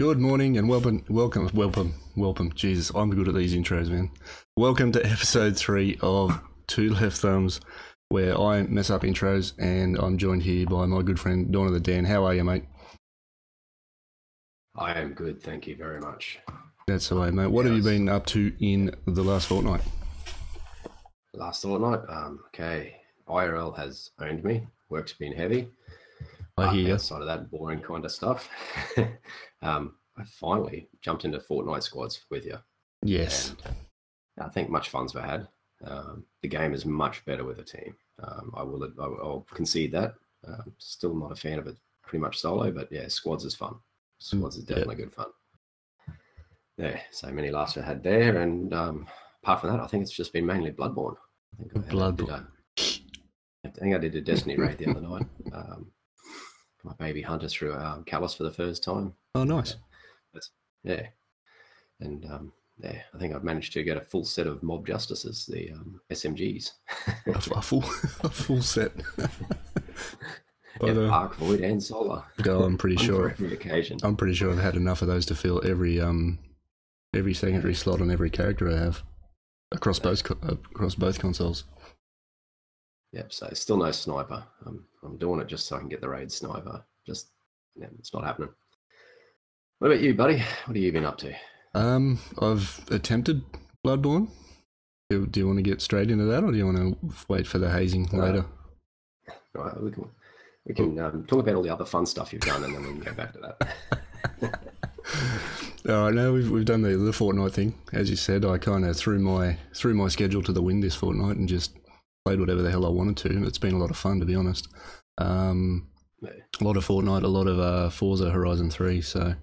Good morning and welcome, welcome, welcome, welcome. Jesus, I'm good at these intros, man. Welcome to episode three of Two Left Thumbs, where I mess up intros, and I'm joined here by my good friend Donna the Dan. How are you, mate? I am good, thank you very much. That's the way, mate. What have you been up to in the last fortnight? Last fortnight, um, okay, IRL has owned me. Work's been heavy. I hear you. Outside of that boring kind of stuff, um, I finally jumped into Fortnite squads with you. Yes. And I think much fun's been had. Um, the game is much better with a team. Um, I will, I will I'll concede that. Um, still not a fan of it, pretty much solo, but yeah, squads is fun. Squads is Mm, definitely good fun. Yeah, so many laughs I had there, and um, apart from that, I think it's just been mainly Bloodborne. I think I Bloodborne. a- I think I did a Destiny raid the other night. Um, my baby hunter through um, Calus for the first time. Oh, nice. Yeah, and um, yeah, I think I've managed to get a full set of mob justices, the um, SMGs. A, a full, a full set. By yeah, Arc Void and Solar. Go, I'm pretty sure. every occasion. I'm pretty sure I've had enough of those to fill every um every secondary slot on every character I have across both across both consoles. Yep. So still no sniper. I'm I'm doing it just so I can get the raid sniper. Just yeah, it's not happening. What about you, buddy? What have you been up to? Um, I've attempted Bloodborne. Do, do you want to get straight into that, or do you want to wait for the hazing Uh, later? All right, we can we can um, talk about all the other fun stuff you've done, and then we can go back to that. All right, now we've we've done the the fortnight thing. As you said, I kind of threw my threw my schedule to the wind this fortnight and just played whatever the hell I wanted to. It's been a lot of fun, to be honest. Um, Yeah. a lot of Fortnite, a lot of uh, Forza Horizon 3, so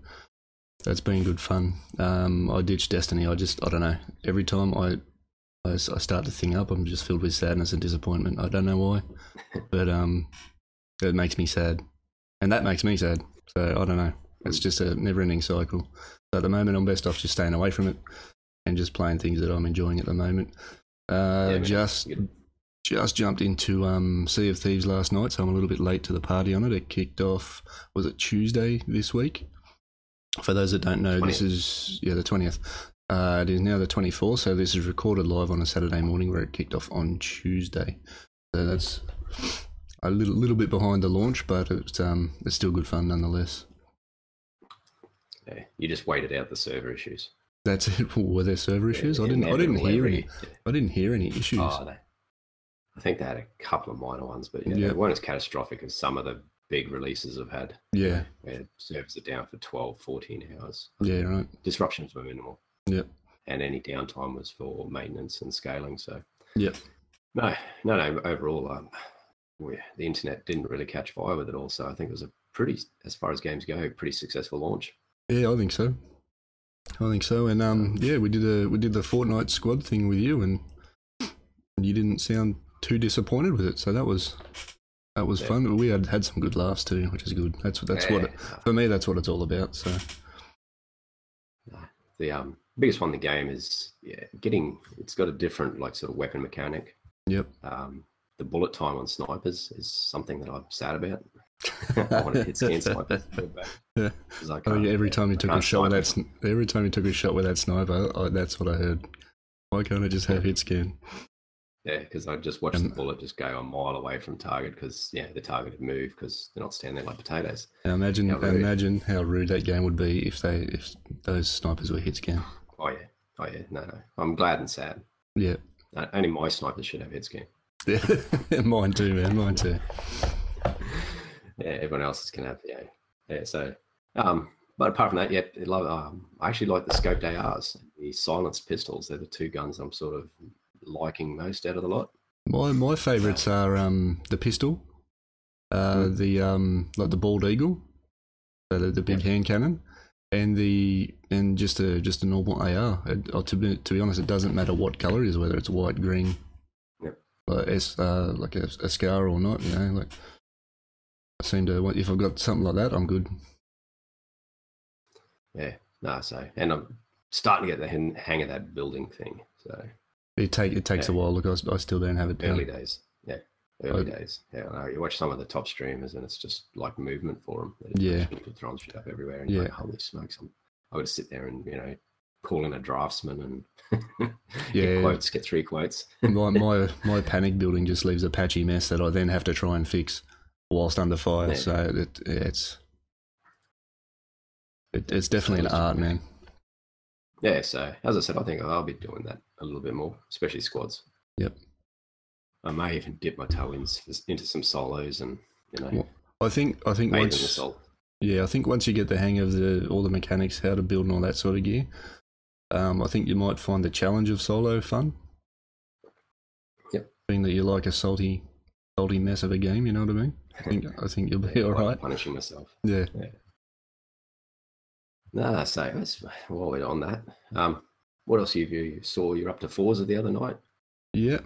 that's been good fun. Um, I ditched Destiny. I just, I don't know. Every time I I start the thing up, I'm just filled with sadness and disappointment. I don't know why, but um, it makes me sad, and that makes me sad. So I don't know. It's just a never-ending cycle. So at the moment, I'm best off just staying away from it and just playing things that I'm enjoying at the moment. Uh, Yeah, just just jumped into um, Sea of Thieves last night, so I'm a little bit late to the party on it. It kicked off, was it Tuesday this week? For those that don't know, this is, yeah, the 20th. Uh, it is now the 24th, so this is recorded live on a Saturday morning where it kicked off on Tuesday. So that's a little, little bit behind the launch, but it's, um, it's still good fun nonetheless. Yeah, you just waited out the server issues. That's it. Were there server issues? I didn't. I didn't hear every- any. I didn't hear any issues. Oh, they, I think they had a couple of minor ones, but yeah, Yeah. they weren't as catastrophic as some of the big releases have had. yeah, Where servers are down for 12, 14 hours. yeah, right. Disruptions were minimal. Yep. And any downtime was for maintenance and scaling. So, Yep. no, no, no. Overall, um, we, the internet didn't really catch fire with it all. So I think it was a pretty, as far as games go, pretty successful launch. Yeah, I think so. I think so. And um, yeah, we did a we did the Fortnite squad thing with you, and you didn't sound too disappointed with it. So that was that was Yeah. fun. We had had some good laughs too, which is good. That's that's what it, for me. That's what it's all about. So the um, biggest one in the game is yeah, getting. It's got a different like sort of weapon mechanic. yep. Um, the bullet time on snipers is something that I'm sad about. I want to hit scan snipers. bad, I Oh, yeah, every time you took a shot with that, sn- every time you took a shot with that sniper, I, that's what I heard. Why can't I just have hit scan? Yeah, because I just watched And- the bullet just go a mile away from target because yeah, the target had moved because they're not standing there like potatoes. Now imagine, How rude. imagine how rude that game would be if they if those snipers were hit scan. Oh yeah, oh yeah, no, no. I'm glad and sad. Yeah, Uh, Only my snipers should have hit scan. yeah. mine too, man. Mine too. Yeah, everyone else can have yeah, yeah. So, um, but apart from that, yeah, I love. Um, I actually like the scoped ARs, the silenced pistols. They're the two guns I'm sort of liking most out of the lot. My my favourites are um the pistol, uh Mm. the um like the bald eagle, so the, the big hand cannon, and the and just a just a normal AR. It, uh, to be to be honest, it doesn't matter what colour it is, whether it's white, green, Yep. like S uh like a, a scar or not. You know, like I seem to if I've got something like that, I'm good. Yeah, no, so and I'm starting to get the hang of that building thing. So It take it takes a while. Look, I still don't have it down. early days, yeah, Early I- days. Yeah, I know. you watch some of the top streamers and it's just like movement for them. Yeah. People throwing shit up everywhere and Yeah. like, holy smokes. I'm, I would sit there and, you know, call in a draftsman and Yeah. get quotes, get three quotes. my my my panic building just leaves a patchy mess that I then have to try and fix whilst under fire. Yeah. So it, it's it, it's definitely an art, man. Yeah, so as I said, I think I'll be doing that a little bit more, especially squads. Yep. I may even dip my toe in, into some solos and, you know, Well, I think I think once yeah, I think once you get the hang of the all the mechanics, how to build and all that sort of gear, um, I think you might find the challenge of solo fun. Yep. Being that you like a salty salty mess of a game, you know what I mean? I think I think you'll be Yeah, all like right. Punishing myself. Yeah. No, so that's while we're on that. Um, what else have you, you saw? You're up to Forza the other night, Yeah.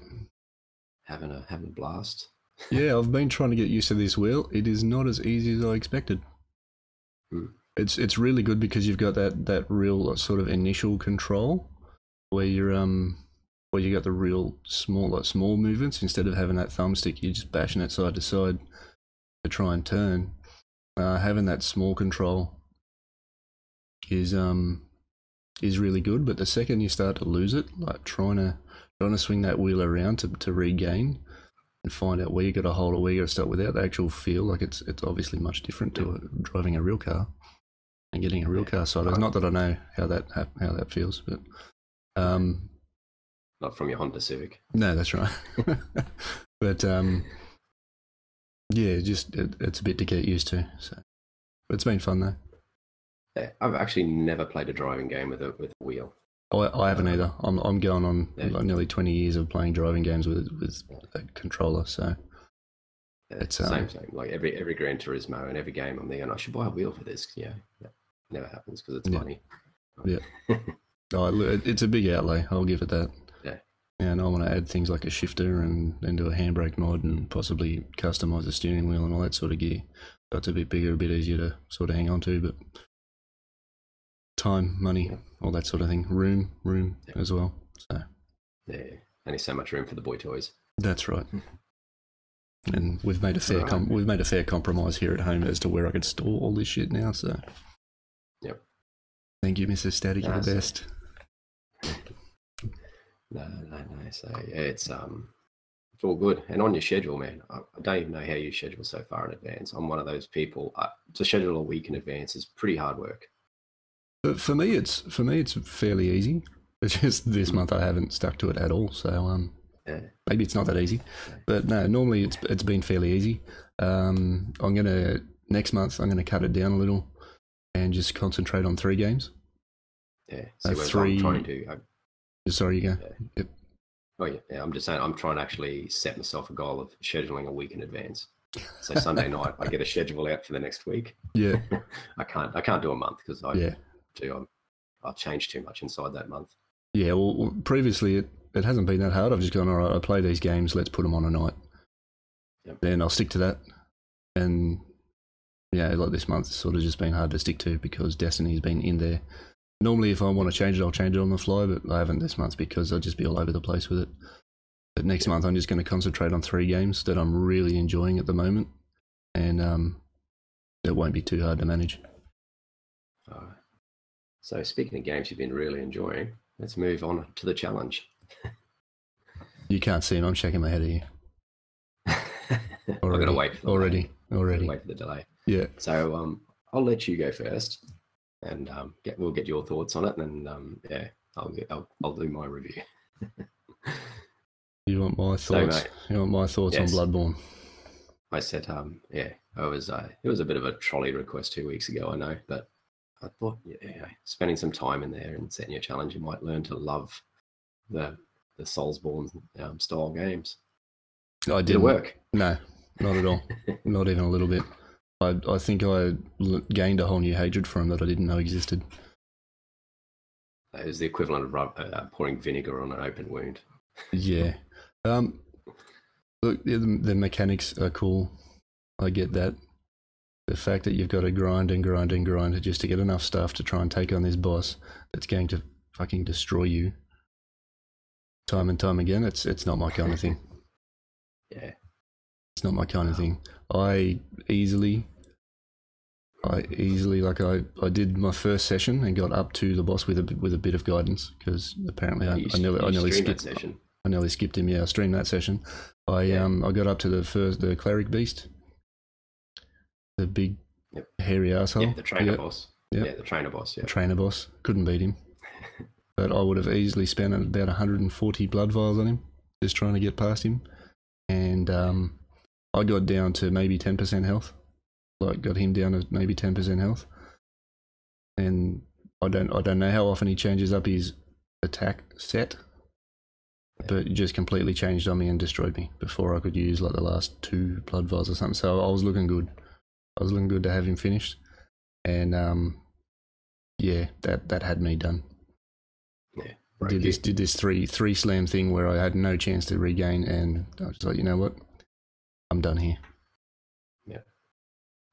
having a having a blast. Yeah, I've been trying to get used to this wheel. It is not as easy as I expected. Hmm. It's it's really good because you've got that that real uh, sort of initial control where you're um where you got the real small like small movements instead of having that thumbstick. You're just bashing it side to side to try and turn. Uh, having that small control is um is really good, but the second you start to lose it, like trying to trying to swing that wheel around to, to regain and find out where you got to hold it, where you got to start without the actual feel. Like it's it's obviously much different to uh driving a real car and getting a real Yeah. car sideways. Not that I know how that how that feels, but um, Not from your Honda Civic. no, that's right. but um, yeah, just it, it's a bit to get used to. So but it's been fun though. Yeah, I've actually never played a driving game with a with a wheel. I, I haven't either. I'm I'm going on Yeah. like nearly 20 years of playing driving games with with a controller. So Yeah, It's, same um, same. Like every every Gran Turismo and every game, I'm there, and I should buy a wheel for this. Yeah, yeah. never happens because it's Yeah. money. Yeah. Oh, it's a big outlay. I'll give it that. Yeah. And I want to add things like a shifter and then do a handbrake mod and possibly customize the steering wheel and all that sort of gear. That's a bit bigger, a bit easier to sort of hang on to, but time, money, Yeah. all that sort of thing. Room, room Yeah. as well. So Yeah, only so much room for the boy toys. that's right. And we've made a fair com- we've made a fair compromise here at home as to where I could store all this shit now. So, Yep. Thank you, Mr. Static. You're Ah, the so- best. No, no, no. So yeah, it's um, it's all good. And on your schedule, man, I, I don't even know how you schedule so far in advance. I'm one of those people. Uh, to schedule a week in advance is pretty hard work. But for me, it's for me, it's fairly easy. It's just this month I haven't stuck to it at all. So um, Yeah. maybe it's not that easy. But no, normally it's it's been fairly easy. Um, I'm gonna next month I'm gonna cut it down a little and just concentrate on three games. Yeah. Uh, three- I'm trying to. I, Sorry, you go. Yep. oh yeah, yeah. I'm just saying. I'm trying to actually set myself a goal of scheduling a week in advance. So Sunday night, I get a schedule out for the next week. Yeah, I can't. I can't do a month because I yeah, do. I'm, I've changed too much inside that month. yeah. Well, well, previously it, it hasn't been that hard. I've just gone all right. I play these games. Let's put them on a night. Yep. Then I'll stick to that. And yeah, like this month, it's sort of just been hard to stick to because Destiny's been in there. Normally, if I want to change it, I'll change it on the fly, but I haven't this month because I'll just be all over the place with it. But next month, I'm just going to concentrate on three games that I'm really enjoying at the moment, and um, it won't be too hard to manage. So speaking of games you've been really enjoying, let's move on to the challenge. You can't see him. I'm shaking my head at you I'm gonna wait already, delay. Already. Wait for the delay. Yeah. So um, I'll let you go first, and um, get we'll get your thoughts on it, and um, yeah, I'll get, I'll, I'll do my review. You want my So, thoughts? mate, you want my thoughts yes. on Bloodborne? I said, um, yeah, I was, uh, it was a bit of a trolley request two weeks ago, I know, but I thought, yeah, yeah, spending some time in there and setting your challenge, you might learn to love the the Soulsborne um, style games. I Did did it work? No, not at all. not even a little bit. I I think I gained a whole new hatred for them that I didn't know existed. It was the equivalent of rub, uh, pouring vinegar on an open wound. Yeah. Um. Look, the, the mechanics are cool. I get that. The fact that you've got to grind and grind and grind just to get enough stuff to try and take on this boss that's going to fucking destroy you time and time again. It's it's not my kind of thing. Yeah. It's not my kind of thing. I easily, I easily like I, I did my first session and got up to the boss with a with a bit of guidance because apparently I, You I nearly I nearly skipped session. I nearly skipped him. Yeah, I streamed that session. I Yeah. um I got up to the first the cleric beast, the big Yep. hairy asshole. Yeah, the trainer Yeah, boss. Yep. Yeah, the trainer boss. Yeah. trainer boss. Couldn't beat him. but I would have easily spent about 140 blood vials on him just trying to get past him. And um, I got down to maybe 10% health. Like got him down to maybe 10% health. And I don't I don't know how often he changes up his attack set. But he just completely changed on me and destroyed me before I could use like the last two blood vials or something. So I was looking good. I was looking good to have him finished. And um yeah, that that had me done. Yeah. Did this did this three three slam thing where I had no chance to regain, and I was like, you know what, I'm done here. Yeah.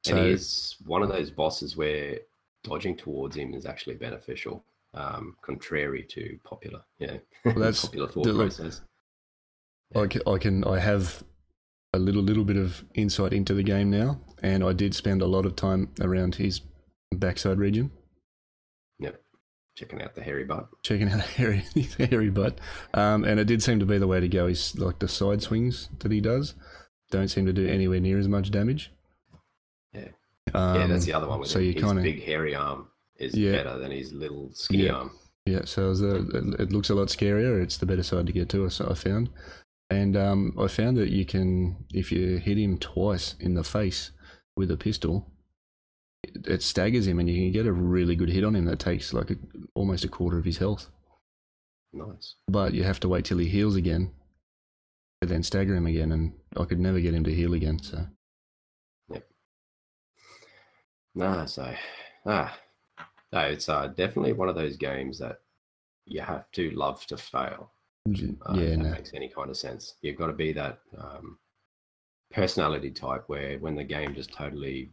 So and he is one of those bosses where dodging towards him is actually beneficial, um, contrary to popular, yeah, Well, that's- popular thought the- process. I can, I can I have a little little bit of insight into the game now, and I did spend a lot of time around his backside region, Yep, Checking out the hairy butt. checking out the hairy his hairy butt, um, and it did seem to be the way to go. He's like the side swings that he does don't seem to do anywhere near as much damage. Yeah. Um, yeah, that's the other one. With so him. you kinda- big hairy arm is Yeah. better than his little skinny Yeah. arm. Yeah, so the, it, it looks a lot scarier. It's the better side to get to. I found, and um, I found that you can, if you hit him twice in the face with a pistol, it, it staggers him, and you can get a really good hit on him that takes like a, almost a quarter of his health. Nice. But you have to wait till he heals again, and then stagger him again. And I could never get him to heal again. So Yep. Nah, so ah, no, it's uh, definitely one of those games that you have to love to fail. Uh, yeah, if that no, makes any kind of sense. You've got to be that um, personality type where when the game just totally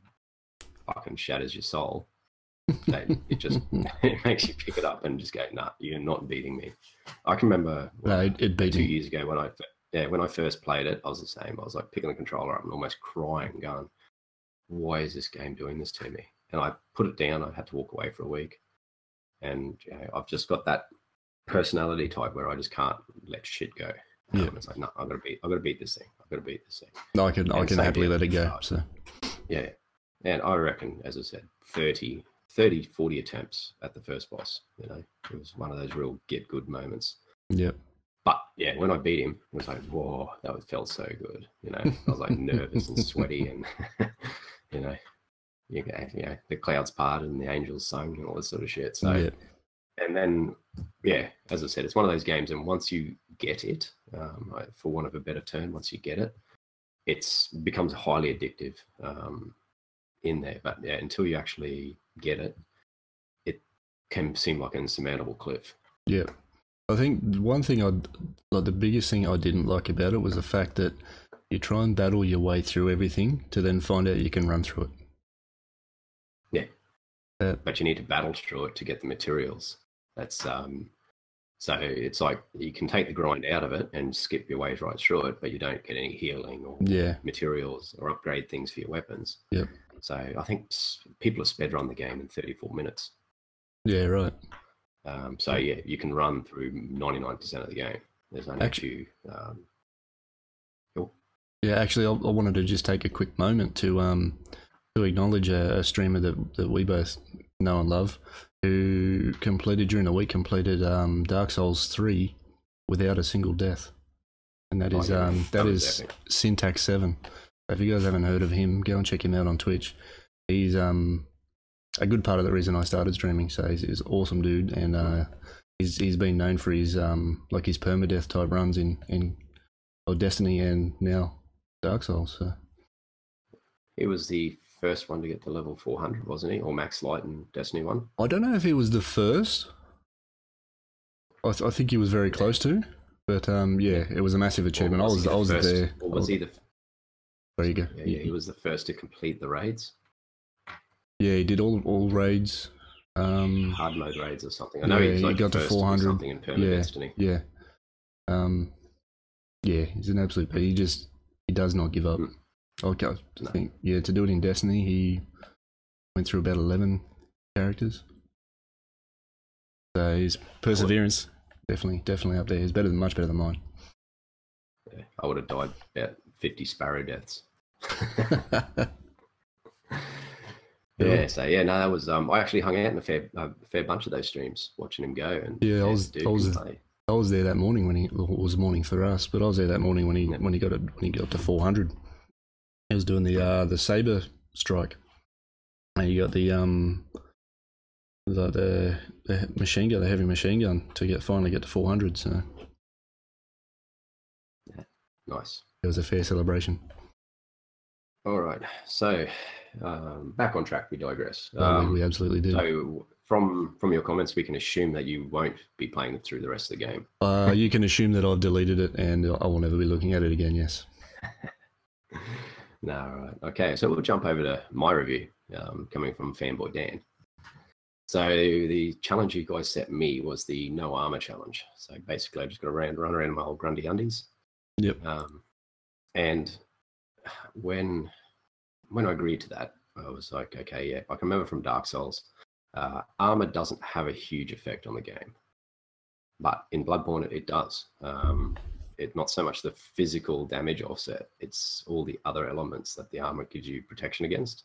fucking shatters your soul, it just it makes you pick it up and just go, "Nah, you're not beating me." I can remember no, it, it beat two me. years ago when I yeah when I first played it, I was the same. I was like picking the controller up and almost crying, going, "Why is this game doing this to me?" And I put it down. I had to walk away for a week, and you know, I've just got that personality type where I just can't let shit go. Um, it's like no, got to beat. I've got to beat this thing. I've got to beat this thing. No, I can, I can happily let it go. So Yeah, and I reckon, as I said, 30, 30, 40 attempts at the first boss. You know, it was one of those real get good moments. Yeah. But yeah, when I beat him, it was like, whoa, that felt so good. You know, I was like nervous and sweaty, and you know, you know, you know, the clouds parted and the angels sung and all this sort of shit. So, yep. and then, yeah, as I said, it's one of those games, and once you get it, um, I- for want of a better term, once you get it, it's becomes highly addictive um, in there. But yeah, until you actually get it, it can seem like an insurmountable cliff. Yeah. I think one thing I like the biggest thing I didn't like about it was the fact that you try and battle your way through everything to then find out you can run through it. Yeah. That but you need to battle through it to get the materials. That's um, so it's like you can take the grind out of it and skip your way right through it, but you don't get any healing or yeah, materials or upgrade things for your weapons. Yeah. So I think people have sped run the game in 34 minutes. yeah, right. Um, so yeah, you can run through 99% of the game. There's only Actu- a few. Um, Yeah, actually, I, I wanted to just take a quick moment to um to acknowledge a, a streamer that that we both know and love, who completed during the week completed um Dark Souls three without a single death, and that Oh, is yeah. um That that is. Syntax Seven. If you guys haven't heard of him, go and check him out on Twitch. He's um a good part of the reason I started streaming. So he's, he's an awesome dude, and uh, he's he's been known for his um like his permadeath type runs in in oh, Destiny and now Dark Souls. So he was the first one to get to level 400, wasn't he? Or max light in Destiny 1. I don't know if he was the first. I, th- I think he was very close to, but um yeah, it was a massive achievement. I was he I was first- there. Or was he the There you go. Yeah, yeah, he was the first to complete the raids, Yeah, he did all all raids. Um, hard mode raids or something. I know Yeah, he like got to first to do 400. something in permanent Yeah. destiny. yeah, um, yeah, he's an absolute. He just he does not give up. Mm. Okay, I think yeah. To do it in Destiny, he went through about eleven characters. So his perseverance definitely, definitely up there. He's better than much better than mine. Yeah, I would have died about fifty sparrow deaths. yeah, so yeah, no, that was um. I actually hung out in a fair, a fair bunch of those streams, watching him go. And Yeah, I was- I was-. I was there that morning when he well, it was morning for us, but I was there that morning when he Yeah. when he got it when he got to four hundred. He was doing the uh the saber strike, and you got the um the, the the machine gun, the heavy machine gun to get finally get to four hundred. So yeah, nice. it was a fair celebration. All right, so um, back on track. We digress. We- Um, we absolutely did. so from from your comments, we can assume that you won't be playing it through the rest of the game. Uh, you can assume that I've deleted it and I will never be looking at it again. Yes. No, right. Okay, so we'll jump over to my review, um, coming from Fanboy Dan. So the challenge you guys set me was the no armor challenge. So basically, I just got to run, run around in my old Grundy undies. Yep. Um, and when when I agreed to that, I was like, okay, yeah. I can remember from Dark Souls, uh, armor doesn't have a huge effect on the game, but in Bloodborne it, it does. Um, it not so much the physical damage offset; it's all the other elements that the armor gives you protection against.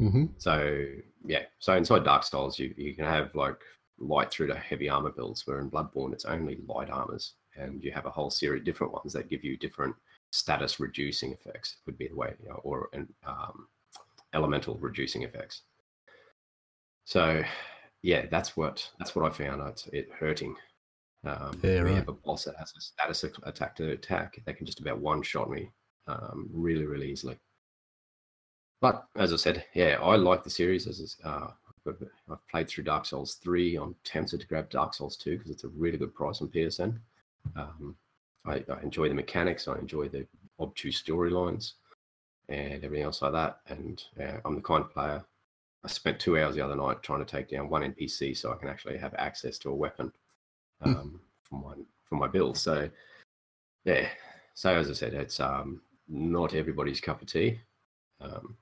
Mm-hmm. So yeah, so inside Dark Souls, you you can have like light through to heavy armor builds, where in Bloodborne it's only light armors, and you have a whole series of different ones that give you different status reducing effects. Would be the way, you know, or um, elemental reducing effects. So yeah, that's what that's what I found. It's it hurting. Um, Yeah, we right. have a boss that has a status attack to attack. They can just about one shot me um, really, really easily. But as I said, yeah, I like the series. As uh, I've played through Dark Souls three. I'm tempted to grab Dark Souls two because it's a really good price on PSN. Um, I, I enjoy the mechanics. I enjoy the obtuse storylines and everything else like that. And uh, I'm the kind of player. I spent two hours the other night trying to take down one NPC so I can actually have access to a weapon. Um, from my from my build. So yeah. So as I said, it's um, not everybody's cup of tea. Um,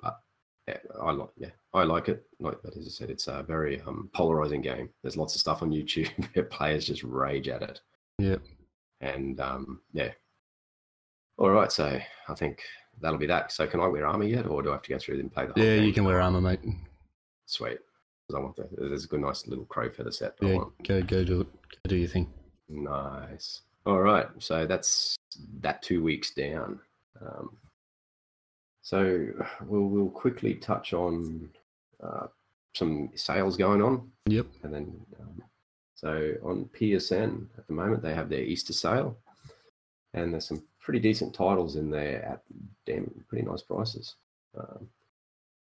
but yeah, I like yeah, I like it. Like but as I said, it's a very um, polarizing game. There's lots of stuff on YouTube where players just rage at it. Yeah, And um, yeah. All right, so I think that'll be that. So can I wear armor yet, or do I have to go through and play the Yeah, you can wear armor, mate. Sweet. I want the, there's a good, nice little crow feather set. Yeah, want. go go do it. Go do your thing. Nice. All right. So that's that two weeks down. Um, so we'll we'll quickly touch on uh, some sales going on, Yep. and then um, so on PSN at the moment they have their Easter sale, and there's some pretty decent titles in there at damn pretty nice prices. Um,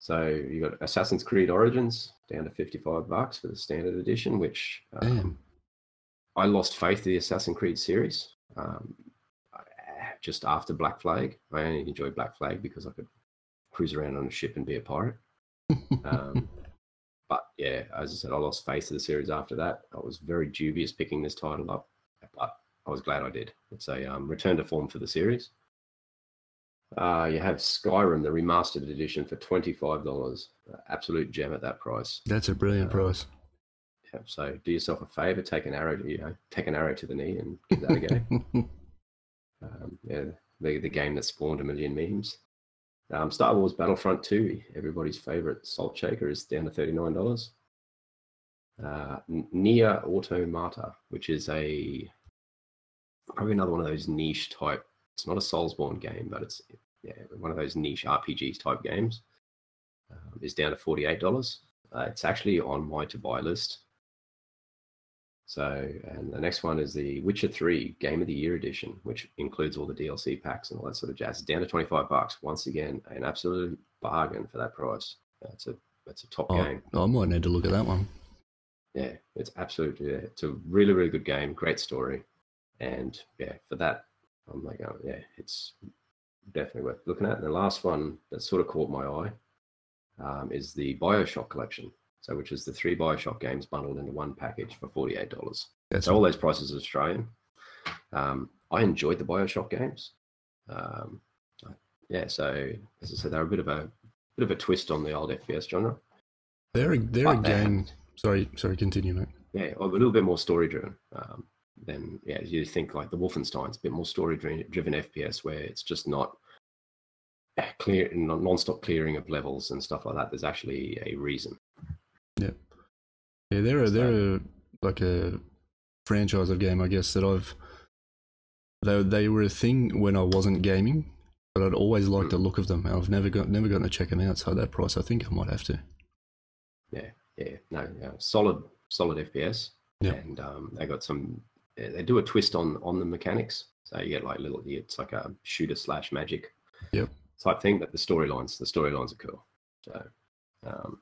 so you got Assassin's Creed Origins down to 55 bucks for the standard edition, which um, I lost faith in the Assassin's Creed series. Um, just after Black Flag, I only enjoyed Black Flag because I could cruise around on a ship and be a pirate. Um, but yeah, as I said, I lost faith in the series after that. I was very dubious picking this title up, but I was glad I did. It's a um, return to form for the series. Uh, you have Skyrim, the remastered edition, for twenty-five dollars. absolute gem at that price. That's a brilliant Uh, price. Yeah, so do yourself a favor, take an arrow, to, you know, take an arrow to the knee and give that a go. um, yeah, the the game that spawned a million memes. Um, Star Wars Battlefront 2, everybody's favorite salt shaker, is down to thirty nine dollars. Uh, N- Nier Automata, which is a probably another one of those niche type. It's not a Soulsborne game, but it's yeah one of those niche RPGs type games. Um, is down to forty eight dollars. Uh, it's actually on my to buy list. So, and the next one is the Witcher 3 Game of the Year edition, which includes all the DLC packs and all that sort of jazz. Down to 25 bucks. Once again, an absolute bargain for that price. That's a that's a top Oh, game. I might need to look at that one. Yeah, it's absolutely yeah, it's a really really good game, great story, and yeah, for that I'm like, oh yeah, it's definitely worth looking at. And the last one that sort of caught my eye um, is the Bioshock collection. So, which is the three Bioshock games bundled into one package for forty eight dollars. That's So all those prices are Australian. Um, I enjoyed the Bioshock games. Um, yeah, so as I said, they're a bit of a bit of a twist on the old FPS genre. They're they're But they game. haven't- Sorry, sorry. Continue, mate. yeah, a little bit more story driven. Um, than yeah, you think like the Wolfenstein's a bit more story driven FPS where it's just not clear, non- non-stop clearing of levels and stuff like that. There's actually a reason. Yeah, they're a, they're like a franchise of game, I guess that I've. They they were a thing when I wasn't gaming, but I'd always liked the look of them. and I've never got never gotten to check them out. So that price, I think I might have to. Yeah, yeah, no, yeah, solid, solid FPS. Yeah. and um, they got some. They do a twist on on the mechanics, so you get like little. It's like a shooter slash magic. Yep. Type thing, but the storylines, the storylines are cool. So, um,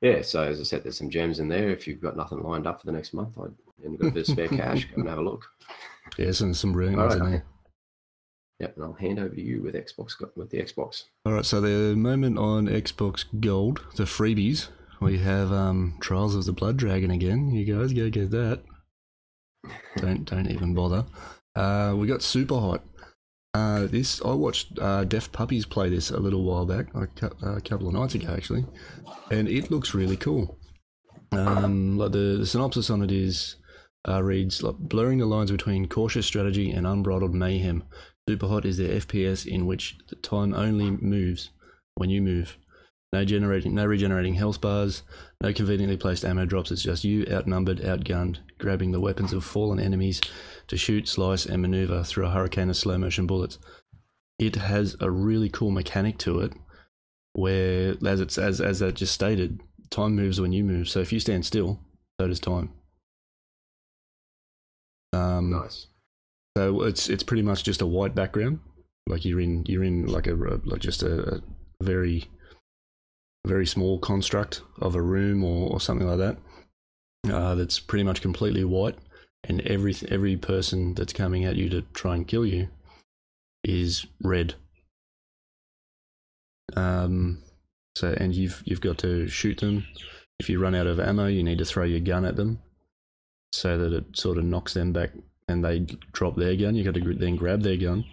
yeah. So as I said, there's some gems in there. If you've got nothing lined up for the next month, I'd, and got a bit of spare cash, come and have a look. Yeah, some some brilliant All ones in there. Yep, and I'll hand over to you with Xbox with the Xbox. All right, so the moment on Xbox Gold, the freebies, we have um, Trials of the Blood Dragon again. You guys go get that. Don't don't even bother. Uh, we got Super Hot. Uh, this I watched uh, Deft Puppies play this a little while back, a cou- a couple of nights ago actually, and it looks really cool. Um, like the, the synopsis on it is uh, reads like blurring the lines between cautious strategy and unbridled mayhem. Super Hot is the FPS in which the time only moves when you move. No generating, no regenerating health bars, no conveniently placed ammo drops. It's just you outnumbered, outgunned, grabbing the weapons of fallen enemies to shoot, slice, and maneuver through a hurricane of slow motion bullets. It has a really cool mechanic to it, where as it's as as that just stated, time moves when you move. So if you stand still, so does time. Um, Nice. so it's it's pretty much just a white background, like you're in you're in like a like just a, a very very small construct of a room or, or something like that. Uh, that's pretty much completely white, and every every person that's coming at you to try and kill you is red. Um, so and you've you've got to shoot them. If you run out of ammo, you need to throw your gun at them, so that it sort of knocks them back and they drop their gun. You got to then grab their gun,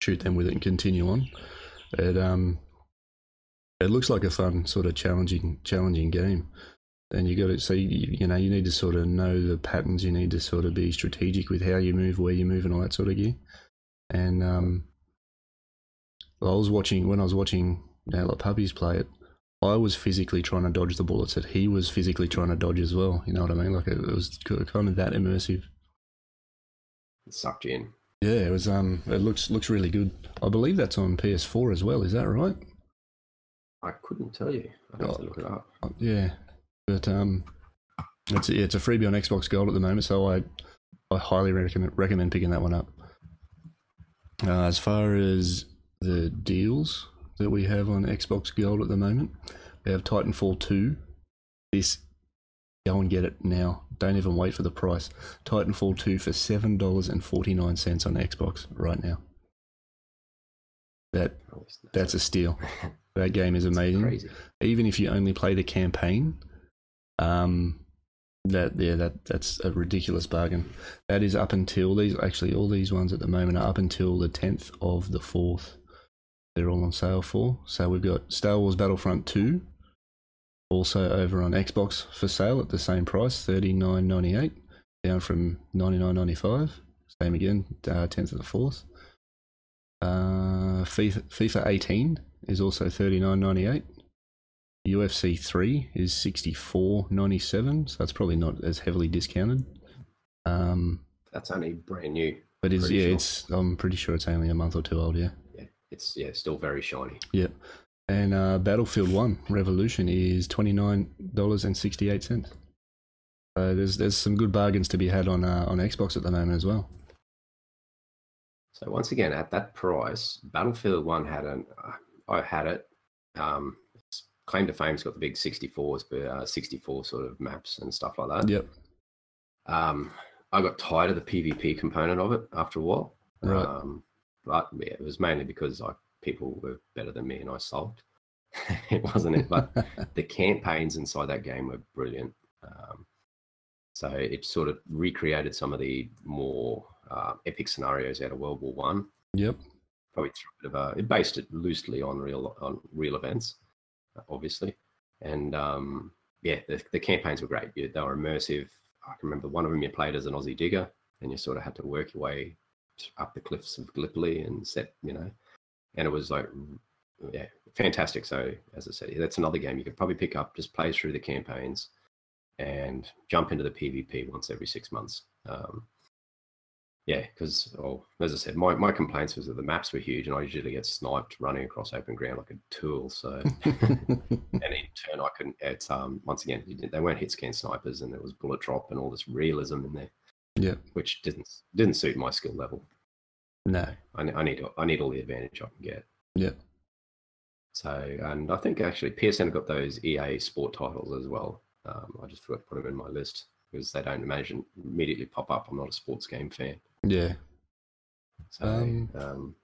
shoot them with it, and continue on. It um, it looks like a fun sort of challenging challenging game. And you got to so you, you know you need to sort of know the patterns. You need to sort of be strategic with how you move, where you move, and all that sort of gear. And um, I was watching when I was watching know, like puppies play it. I was physically trying to dodge the bullets that he was physically trying to dodge as well. You know what I mean? Like it, it was kind of that immersive. It sucked you in. Yeah, it was. Um, it looks looks really good. I believe that's on PS4 as well. Is that right? I couldn't tell you. I'd have to look it up. Uh, Yeah, but um, it's yeah, it's a freebie on Xbox Gold at the moment, so I I highly recommend recommend picking that one up. Uh, as far as the deals that we have on Xbox Gold at the moment, we have Titanfall two. This go and get it now. Don't even wait for the price. Titanfall two for seven dollars and forty nine cents on Xbox right now. That that's a steal. That game is amazing even if you only play the campaign, um, that yeah, that that's a ridiculous bargain. That is up until these actually all these ones at the moment are up until the tenth of the fourth. They're all on sale for. So we've got Star Wars Battlefront Two, also over on Xbox for sale at the same price, thirty nine ninety eight, down from ninety nine ninety five. Same again, uh, tenth of the fourth. Uh, FIFA, FIFA 18 is also 39.98. UFC 3 is 64.97, so that's probably not as heavily discounted. Um, That's only brand new. but it's yeah, sure. it's I'm pretty sure it's only a month or two old, yeah. Yeah, it's yeah, still very shiny. Yeah. And uh, Battlefield 1 Revolution is $29.68. So there's there's some good bargains to be had on uh, on Xbox at the moment as well. So once again, at that price, Battlefield One had an. Uh, I had it. Um, claim to fame. It's got the big 64s, but uh, 64 sort of maps and stuff like that. Yep. Um, I got tired of the PvP component of it after a while. Right. Um, but yeah, it was mainly because like people were better than me and I sulked. it wasn't it, but the campaigns inside that game were brilliant. Um, so it sort of recreated some of the more uh, epic scenarios out of World War One. Yep. Probably threw a bit of a, it based it loosely on real on real events, obviously, and um, yeah, the, the campaigns were great. They were immersive. I can remember one of them you played as an Aussie digger, and you sort of had to work your way up the cliffs of Gallipoli and set, you know, and it was like, yeah, fantastic. So as I said, that's another game you could probably pick up, just play through the campaigns, and jump into the PvP once every six months. Um, yeah, because well, as I said, my, my complaints was that the maps were huge, and I usually get sniped running across open ground like a tool. So, and in turn, I couldn't. It's um once again, they weren't hit scan snipers, and there was bullet drop and all this realism in there. Yeah, which didn't didn't suit my skill level. No, I, I need I need all the advantage I can get. Yeah. So, and I think actually PSN have got those EA Sport titles as well. Um, I just forgot to put them in my list because they don't imagine immediately pop up. I'm not a sports game fan. Yeah. So, um, um,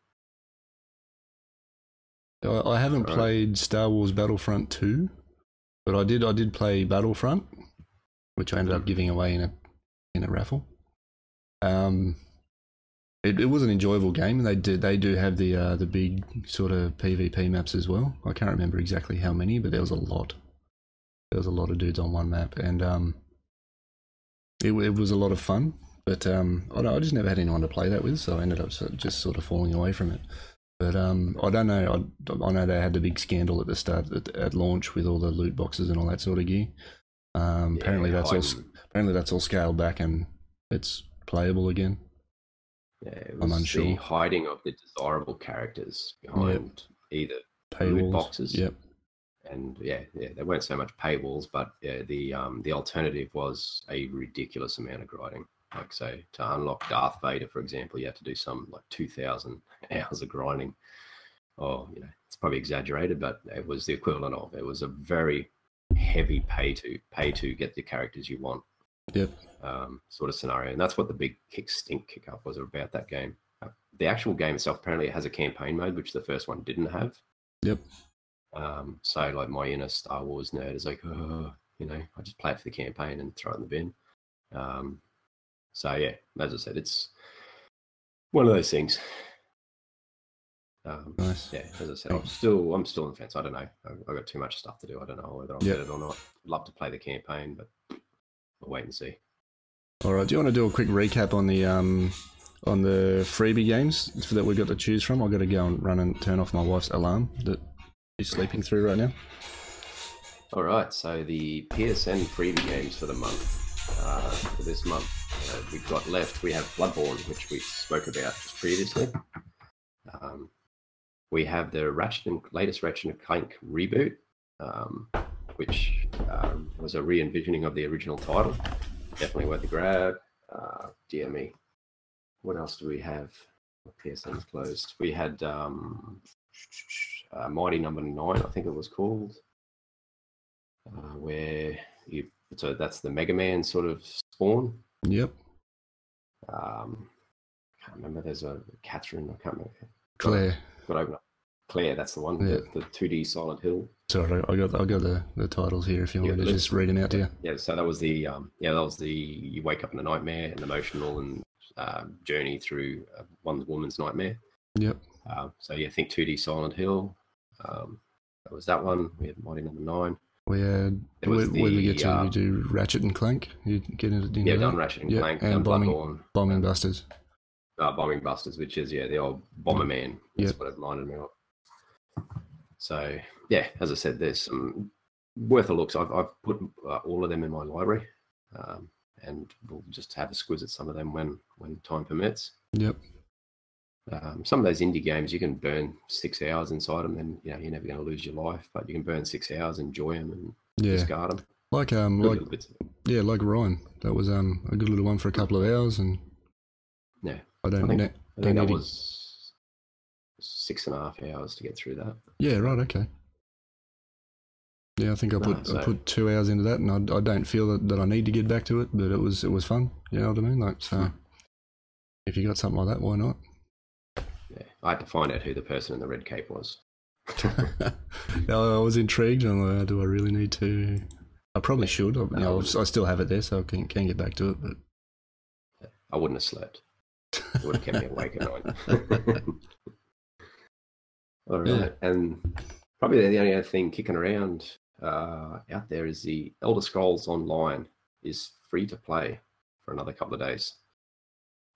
I, I haven't right. played Star Wars Battlefront 2, but I did I did play Battlefront, which I ended up giving away in a in a raffle. Um, it, it was an enjoyable game. They do they do have the uh, the big sort of PvP maps as well. I can't remember exactly how many, but there was a lot. There was a lot of dudes on one map, and um, it it was a lot of fun. But um, I, I just never had anyone to play that with, so I ended up just sort of falling away from it. But um, I don't know. I, I know they had the big scandal at the start at, at launch with all the loot boxes and all that sort of gear. Um, Yeah, apparently that's all apparently that's all scaled back and it's playable again. yeah, it I'm unsure. the hiding of the desirable characters behind either Paywalls. boxes. Yep. and yeah, yeah, they weren't so much paywalls, but yeah, the um the alternative was a ridiculous amount of grinding. Like so, to unlock Darth Vader, for example, you have to do some like two thousand hours of grinding. Oh, you know, it's probably exaggerated, but it was the equivalent of. It was a very heavy pay to pay to get the characters you want. Yep. Um, sort of scenario, and that's what the big kick stink kick up was about that game. Uh, the actual game itself apparently has a campaign mode, which the first one didn't have. Yep. Um, so like my inner Star Wars nerd is like, oh, you know, I just play it for the campaign and throw it in the bin. Um, so yeah, as I said, it's one of those things. Um, Nice. yeah, as I said, I'm still I'm still the fence. I don't know. I've, I've got too much stuff to do. I don't know whether I'll Yep. get it or not. I'd love to play the campaign, but we'll wait and see. All right. Do you want to do a quick recap on the um on the freebie games that we've got to choose from? I've got to go and run and turn off my wife's alarm that she's sleeping through right now. All right, so the PSN freebie games for the month, uh, for this month, uh, we've got left, we have Bloodborne, which we spoke about just previously. Um, we have the Ratchet and latest Ratchet and Clank reboot, um, which um, was a re envisioning of the original title. Definitely worth a grab. Uh, dear me. What else do we have? PSN's closed. We had um, uh, Mighty Number Nine, I think it was called uh, where you so that's the Mega Man sort of spawn. Yep. Um, I can't remember. There's a Catherine. I can't remember. Claire. Got to open up. Claire, that's the one. Yeah. The, the 2D Silent Hill. Sorry, I got I got the, the titles here. If you want Yeah, me to just read them out to you. Yeah. So that was the um, yeah that was the you wake up in a nightmare, an emotional and uh, journey through uh, one woman's nightmare. Yep. Um, so yeah, think 2D Silent Hill. Um, that was that one. We had Mighty Number Nine. We had It where, did we get to? uh, you do Ratchet and Clank. You get into, Yeah, that? done Ratchet and Yeah, Clank, and Bombing- Bloodborne. Bombing Busters. uh, Bombing Busters, which is yeah the old Bomberman. That's Yep. what it reminded me of. So yeah, as I said, there's some worth a looks. I've I've put uh, all of them in my library, um, and we'll just have a squiz at some of them when when time permits. Yep. Um, some of those indie games you can burn six hours inside them, and you know you're never going to lose your life, but you can burn six hours, enjoy them, and Yeah. discard them. Like um Good like yeah like Rime. That was um a good little one for a couple of hours, and Yeah, I don't I think- know. I think that was six and a half hours to get through that. Yeah. Right. Okay. Yeah, I think I No, put I put two hours into that, and I, I don't feel that, that I need to get back to it, but it was it was fun. You know what I mean? Like so, Hmm. if you got something like that, why not? Yeah, I had to find out who the person in the red cape was. I I was intrigued. I'm like, do I really need to? I probably should. I, I still have it there, so I can, can get back to it. But I wouldn't have slept. It would have kept me awake at night. All Yeah. And probably the only other thing kicking around uh, out there is the Elder Scrolls Online is free to play for another couple of days.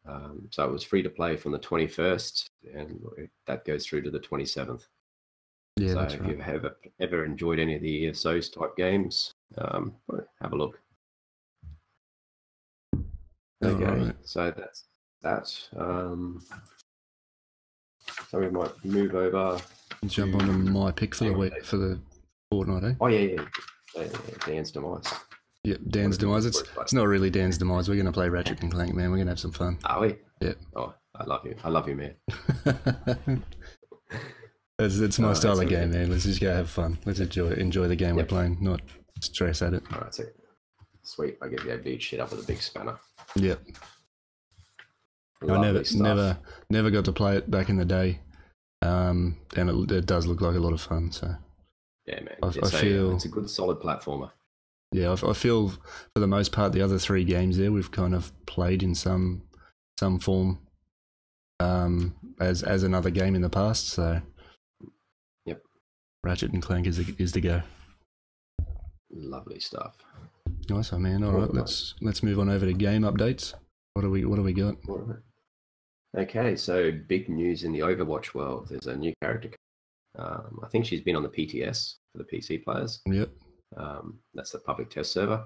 Um, so it was free to play from the 21st, and that goes through to the 27th. Yeah, so if right. you've ever, ever enjoyed any of the ESOs type games, um, have a look. Okay, Alright. so that's that. Um, so we might move over. Jump on to my pick for the week for the fortnight, eh? Oh yeah, yeah, yeah, yeah, Dan's demise. Yep, Dan's What do you demise. It's, it's not really Dan's demise. We're going to play Ratchet and Clank, man. We're going to have some fun. Are we? Yep. Oh, I love you. I love you, man. it's, it's my Oh, style of game, man. Let's just go have fun. Let's enjoy enjoy the game Yep. we're playing, not stress at it. All right, so sweet. I get you beat shit up with a big spanner. Yep. I never, stuff. never, never got to play it back in the day, um, and it, it does look like a lot of fun. So Yeah, man. I- it's, I a, feel- it's a good, solid platformer. Yeah, I, I feel for the most part the other three games there we've kind of played in some some form um, as as another game in the past. So Yep. Ratchet and Clank is the, is the go. Lovely stuff. Nice one, man. All right. let's let's move on over to game updates. What do we what do we got? Okay, so big news in the Overwatch world. There's a new character. Um, I think she's been on the PTS for the PC players. Yep. Um, that's the public test server.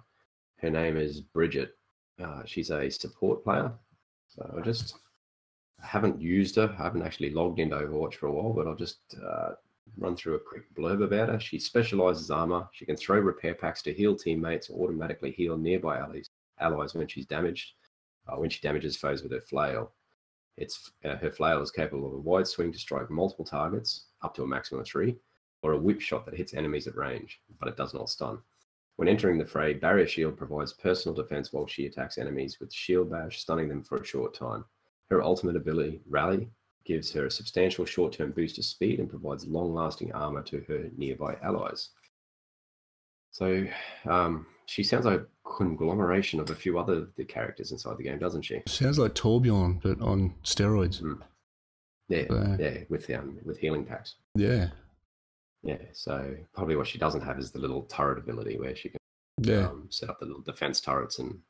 Her name is Brigitte. Uh, she's a support player. So I just haven't used her. I haven't actually logged into Overwatch for a while, but I'll just uh, run through a quick blurb about her. She specializes armor. She can throw repair packs to heal teammates or automatically heal nearby allies, allies when she's damaged. Uh, when she damages foes with her flail, it's uh, her flail is capable of a wide swing to strike multiple targets, up to a maximum of three, or a whip shot that hits enemies at range, but it does not stun. When entering the fray, Barrier Shield provides personal defense while she attacks enemies with Shield Bash, stunning them for a short time. Her ultimate ability, Rally, gives her a substantial short term boost to speed and provides long lasting armor to her nearby allies. So um, she sounds like a conglomeration of a few other the characters inside the game, doesn't she? Sounds like Torbjorn, but on steroids. Yeah, So- yeah, with um, with healing packs. Yeah. Yeah, so probably what she doesn't have is the little turret ability where she can Yeah. um, set up the little defense turrets and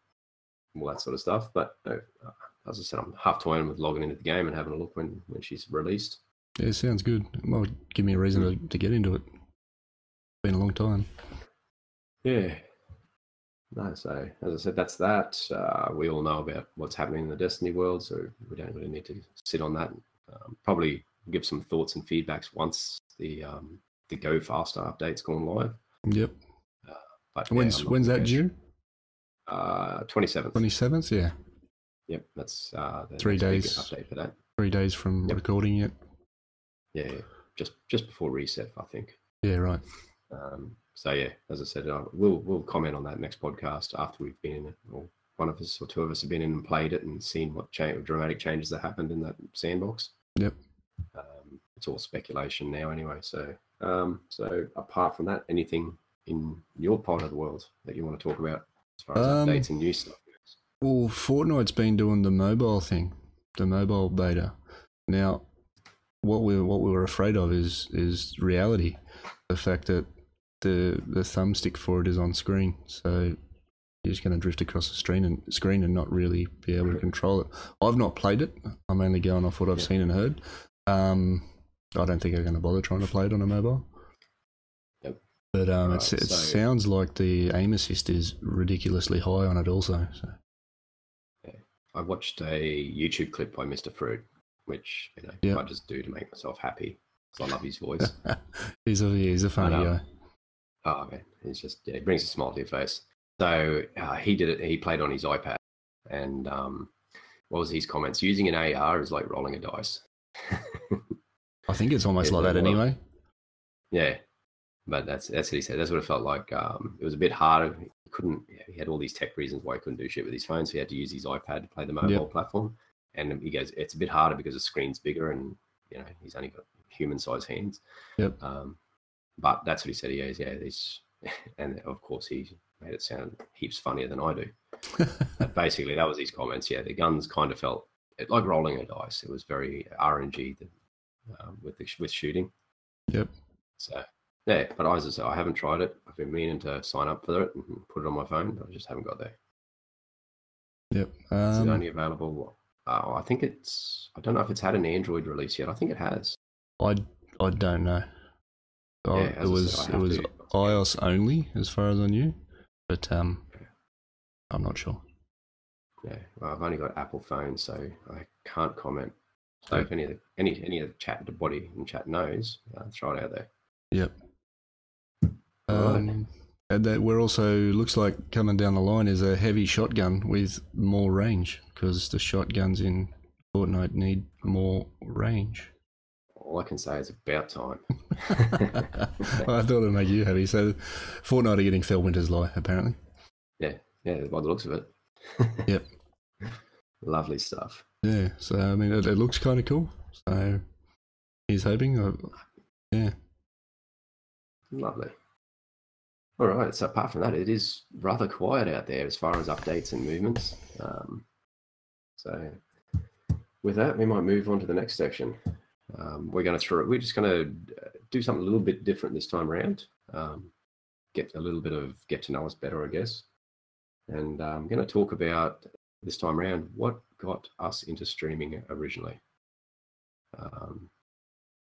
all that sort of stuff. But uh, as I said, I'm half toying with logging into the game and having a look when, when she's released. Yeah, sounds good. It might give me a reason to, to get into it. Been a long time. Yeah. No, so as I said, that's that. Uh, we all know about what's happening in the Destiny world, so we don't really need to sit on that. Um, probably give some thoughts and feedbacks once the um, the Go Faster update's gone live. Yep. But When's I'm when's that due? Uh, 27th. Twenty seventh. Yeah. Yep, that's uh, the Three days. update for that. Three days from Yep. recording yet. Yeah, yeah, just just before reset, I think. Yeah. Right. Um, so yeah, as I said, uh, we'll we'll comment on that next podcast after we've been in it, or one of us or two of us have been in and played it and seen what cha- dramatic changes that happened in that sandbox. Yep. Um, it's all speculation now, anyway. So um, so apart from that, anything in your part of the world that you want to talk about as far as Um, updates and new stuff goes? Well, Fortnite's been doing the mobile thing, the mobile beta. Now, what we what we were afraid of is is reality, the fact that the the thumbstick for it is on screen, so you're just going to drift across the screen and screen and not really be able to control it. I've not played it. I'm only going off what I've Yeah. seen and heard. Um, I don't think I'm going to bother trying to play it on a mobile. Yep. But um, Right, it's, it so- sounds like the aim assist is ridiculously high on it, also. So. I watched a YouTube clip by Mr. Fruit, which you know Yeah. I just do to make myself happy because I love his voice. he's a he's a funny know. guy. Oh man, it's just yeah, it brings a smile to your face. So uh, he did it. He played on his iPad, and um, what was his comments? Using an AR is like rolling a dice. I think it's almost Yeah, like that well- anyway. yeah, but that's that's what he said. That's what it felt like. Um, it was a bit harder. He couldn't. Yeah, he had all these tech reasons why he couldn't do shit with his phone, so he had to use his iPad to play the mobile Yep. platform. And he goes, it's a bit harder because the screen's bigger, and you know he's only got human-sized hands. Yep. Um, but that's what he said. He goes, yeah, this, and of course he made it sound heaps funnier than I do. But basically, that was his comments. Yeah, the guns kind of felt it, like rolling a dice. It was very RNG the, um, with the, with shooting. Yep. So yeah, but as I say, I haven't tried it. I've been meaning to sign up for it and put it on my phone, but I just haven't got there. Yep. Is it Um, only available? Uh, I think it's. I don't know if it's had an Android release yet. I think it has. I I don't know. I, Yeah, it as I said, was I it was to- iOS only, as far as I knew, but um, Okay. I'm not sure. Yeah, well, I've only got Apple phone, so I can't comment. So if any of the, any any of the chat, the body in chat knows, uh, throw it out there. Yep. Um, and that we're also looks like coming down the line is a heavy shotgun with more range because the shotguns in Fortnite need more range. All I can say is about time. well, I thought it'd make you happy. So, Fortnite are getting Felwinter's Lie apparently. Yeah, yeah, by the looks of it. Yep. Lovely stuff. Yeah. So I mean, it, it looks kind of cool. So he's hoping. Uh, yeah. Lovely. All right. So apart from that, it is rather quiet out there as far as updates and movements. Um, so with that, we might move on to the next section. Um, we're going to throw. We're just going to do something a little bit different this time around. Um, get a little bit of get to know us better, I guess. And I'm going to talk about this time around what got us into streaming originally. Um,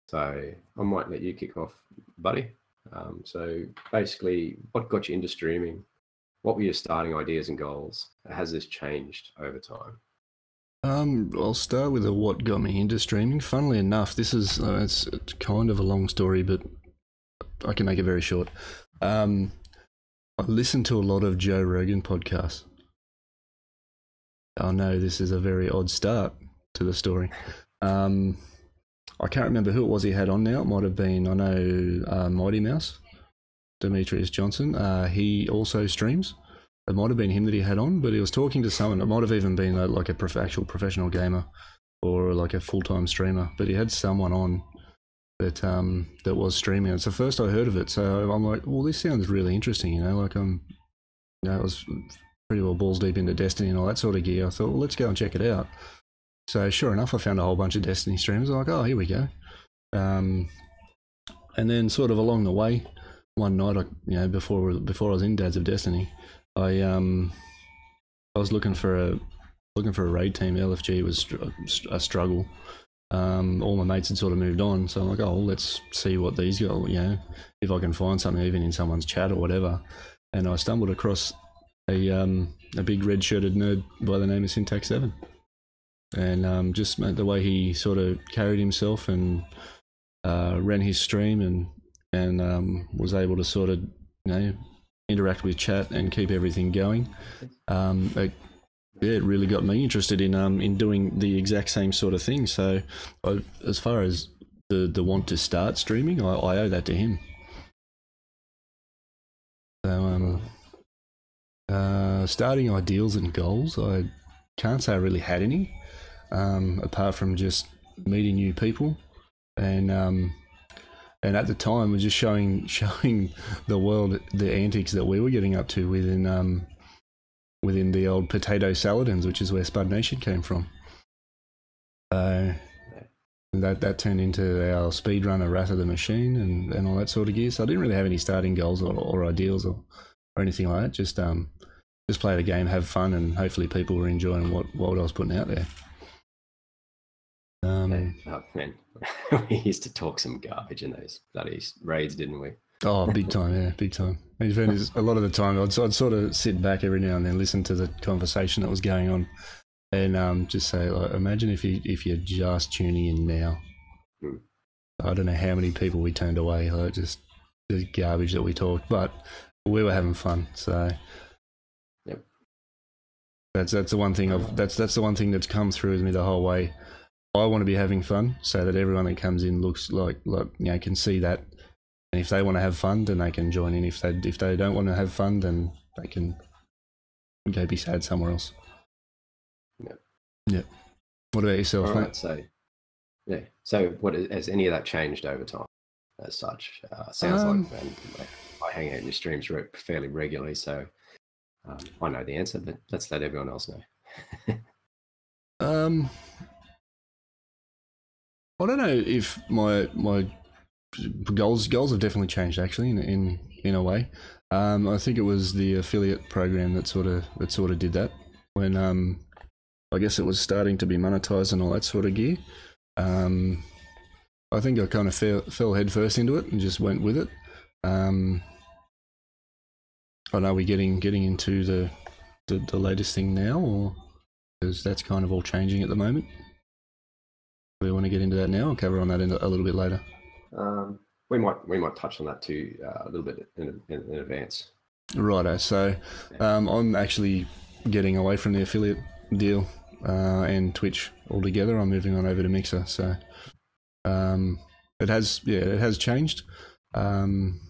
so I might let you kick off, buddy. Um, so basically, what got you into streaming? What were your starting ideas and goals? Has this changed over time? Um, I'll start with a what got me into streaming. Funnily enough, this is uh, it's, it's kind of a long story, but I can make it very short. Um, I listen to a lot of Joe Rogan podcasts. I know this is a very odd start to the story. Um, I can't remember who it was he had on now. It might have been, I know, uh, Mighty Mouse, Demetrius Johnson. Uh, he also streams. It might have been him that he had on, but he was talking to someone. It might have even been like a prof- actual professional gamer or like a full time streamer. But he had someone on that um, that was streaming. It's the first I heard of it, so I'm like, well, this sounds really interesting. You know, like I'm, you know, was pretty well balls deep into Destiny and all that sort of gear. I thought, well, let's go and check it out. So sure enough, I found a whole bunch of Destiny streams. I'm like, oh, here we go. Um, and then sort of along the way, one night, I, you know, before before I was in Dads of Destiny, I um, I was looking for a looking for a raid team. LFG was a struggle. Um, all my mates had sort of moved on, so I'm like, oh, let's see what these go. You know, if I can find something even in someone's chat or whatever. And I stumbled across a um, a big red shirted nerd by the name of Syntax Seven, and um, just the way he sort of carried himself and uh, ran his stream and and um, was able to sort of you know interact with chat and keep everything going. Um, it, yeah, it really got me interested in um in doing the exact same sort of thing. So, I, as far as the the want to start streaming, I, I owe that to him. So um, uh, starting ideals and goals, I can't say I really had any, um, apart from just meeting new people, and um, and at the time was just showing showing the world the antics that we were getting up to within um within the old potato saladins, which is where Spud Nation came from. Uh, that that turned into our speedrunner Wrath of the Machine and, and all that sort of gear. So I didn't really have any starting goals or, or ideals or, or anything like that. Just um just play the game, have fun, and hopefully people were enjoying what, what I was putting out there. Um, Oh, man, we used to talk some garbage in those bloody raids, didn't we? Oh, big time, yeah, big time. In fairness, a lot of the time, I'd, I'd sort of sit back every now and then, listen to the conversation that was going on, and um, just say, like, imagine if you if you're just tuning in now. Hmm. I don't know how many people we turned away, like just the garbage that we talked, but we were having fun. So. That's that's the one thing I've that's that's the one thing that's come through with me the whole way. I want to be having fun, so that everyone that comes in looks like like you know can see that and if they want to have fun, then they can join in. If they if they don't want to have fun, then they can go be sad somewhere else. Yeah. Yep. What about yourself, All mate? right, so yeah, so what is, has any of that changed over time? As such, uh, sounds Um, like like, I hang out in your streams fairly regularly, so um, I know the answer, but let's let everyone else know. Um, I don't know if my my goals goals have definitely changed actually in in, in a way. Um, I think it was the affiliate program that sort of that sort of did that when um, I guess it was starting to be monetized and all that sort of gear. Um, I think I kind of fell, fell headfirst into it and just went with it. Um, I know we're getting getting into the, the, the latest thing now, or because that's kind of all changing at the moment. Do we want to get into that now, or cover on that in a, a little bit later? Um, we might we might touch on that too uh, a little bit in, in, in advance. Righto. So um, I'm actually getting away from the affiliate deal uh, and Twitch altogether. I'm moving on over to Mixer. So um, it has yeah it has changed. Um,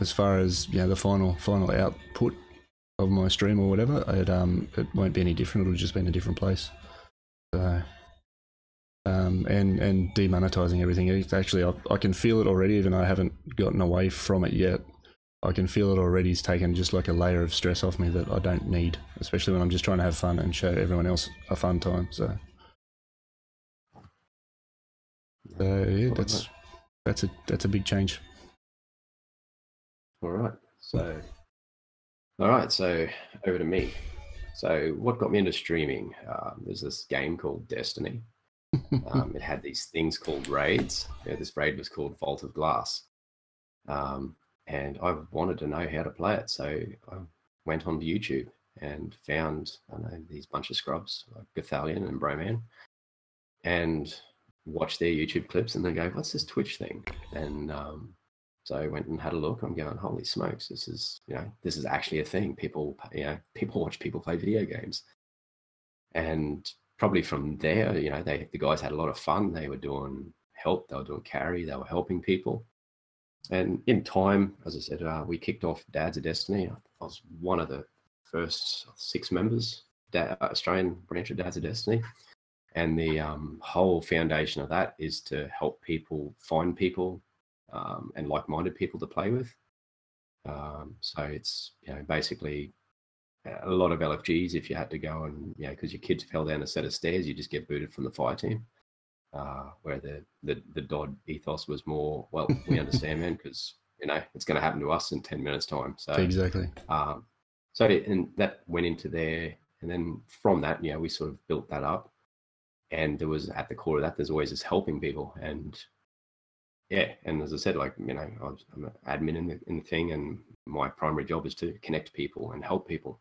as far as yeah the final final output of my stream or whatever, it um it won't be any different. It'll just be in a different place. So um and and demonetizing everything. It's actually I, I can feel it already, even though I haven't gotten away from it yet. I can feel it already. It's taken just like a layer of stress off me that I don't need, especially when I'm just trying to have fun and show everyone else a fun time. So, so yeah, that's that's a that's a big change. All right. So, all right. So over to me. So what got me into streaming? Um, there's this game called Destiny. Um, it had these things called raids. Yeah, this raid was called Vault of Glass. Um, and I wanted to know how to play it. So I went on to YouTube and found I know these bunch of scrubs like Gothalion and Broman, and watched their YouTube clips and then go, "What's this Twitch thing?" And um, so I went and had a look. I'm going, "Holy smokes! This is you know this is actually a thing. People you know people watch people play video games." And probably from there, you know, they the guys had a lot of fun. They were doing help. They were doing carry. They were helping people and in time, as I said, uh, we kicked off Dads of Destiny. I was one of the first six members, da- Australian branch of Dads of Destiny. And the um, whole foundation of that is to help people find people um, and like minded people to play with. Um, so it's you know basically a lot of LFGs. If you had to go and you know because your kids fell down a set of stairs, you just get booted from the fire team uh, where the, the the Dodd ethos was more well, we understand, man, because you know it's going to happen to us in ten minutes time. So exactly. Um, so and that went into there, and then from that, you know, we sort of built that up, and there was at the core of that, there's always this helping people, and yeah, and as I said, like you know, I was, I'm an admin in the in the thing, and my primary job is to connect people and help people.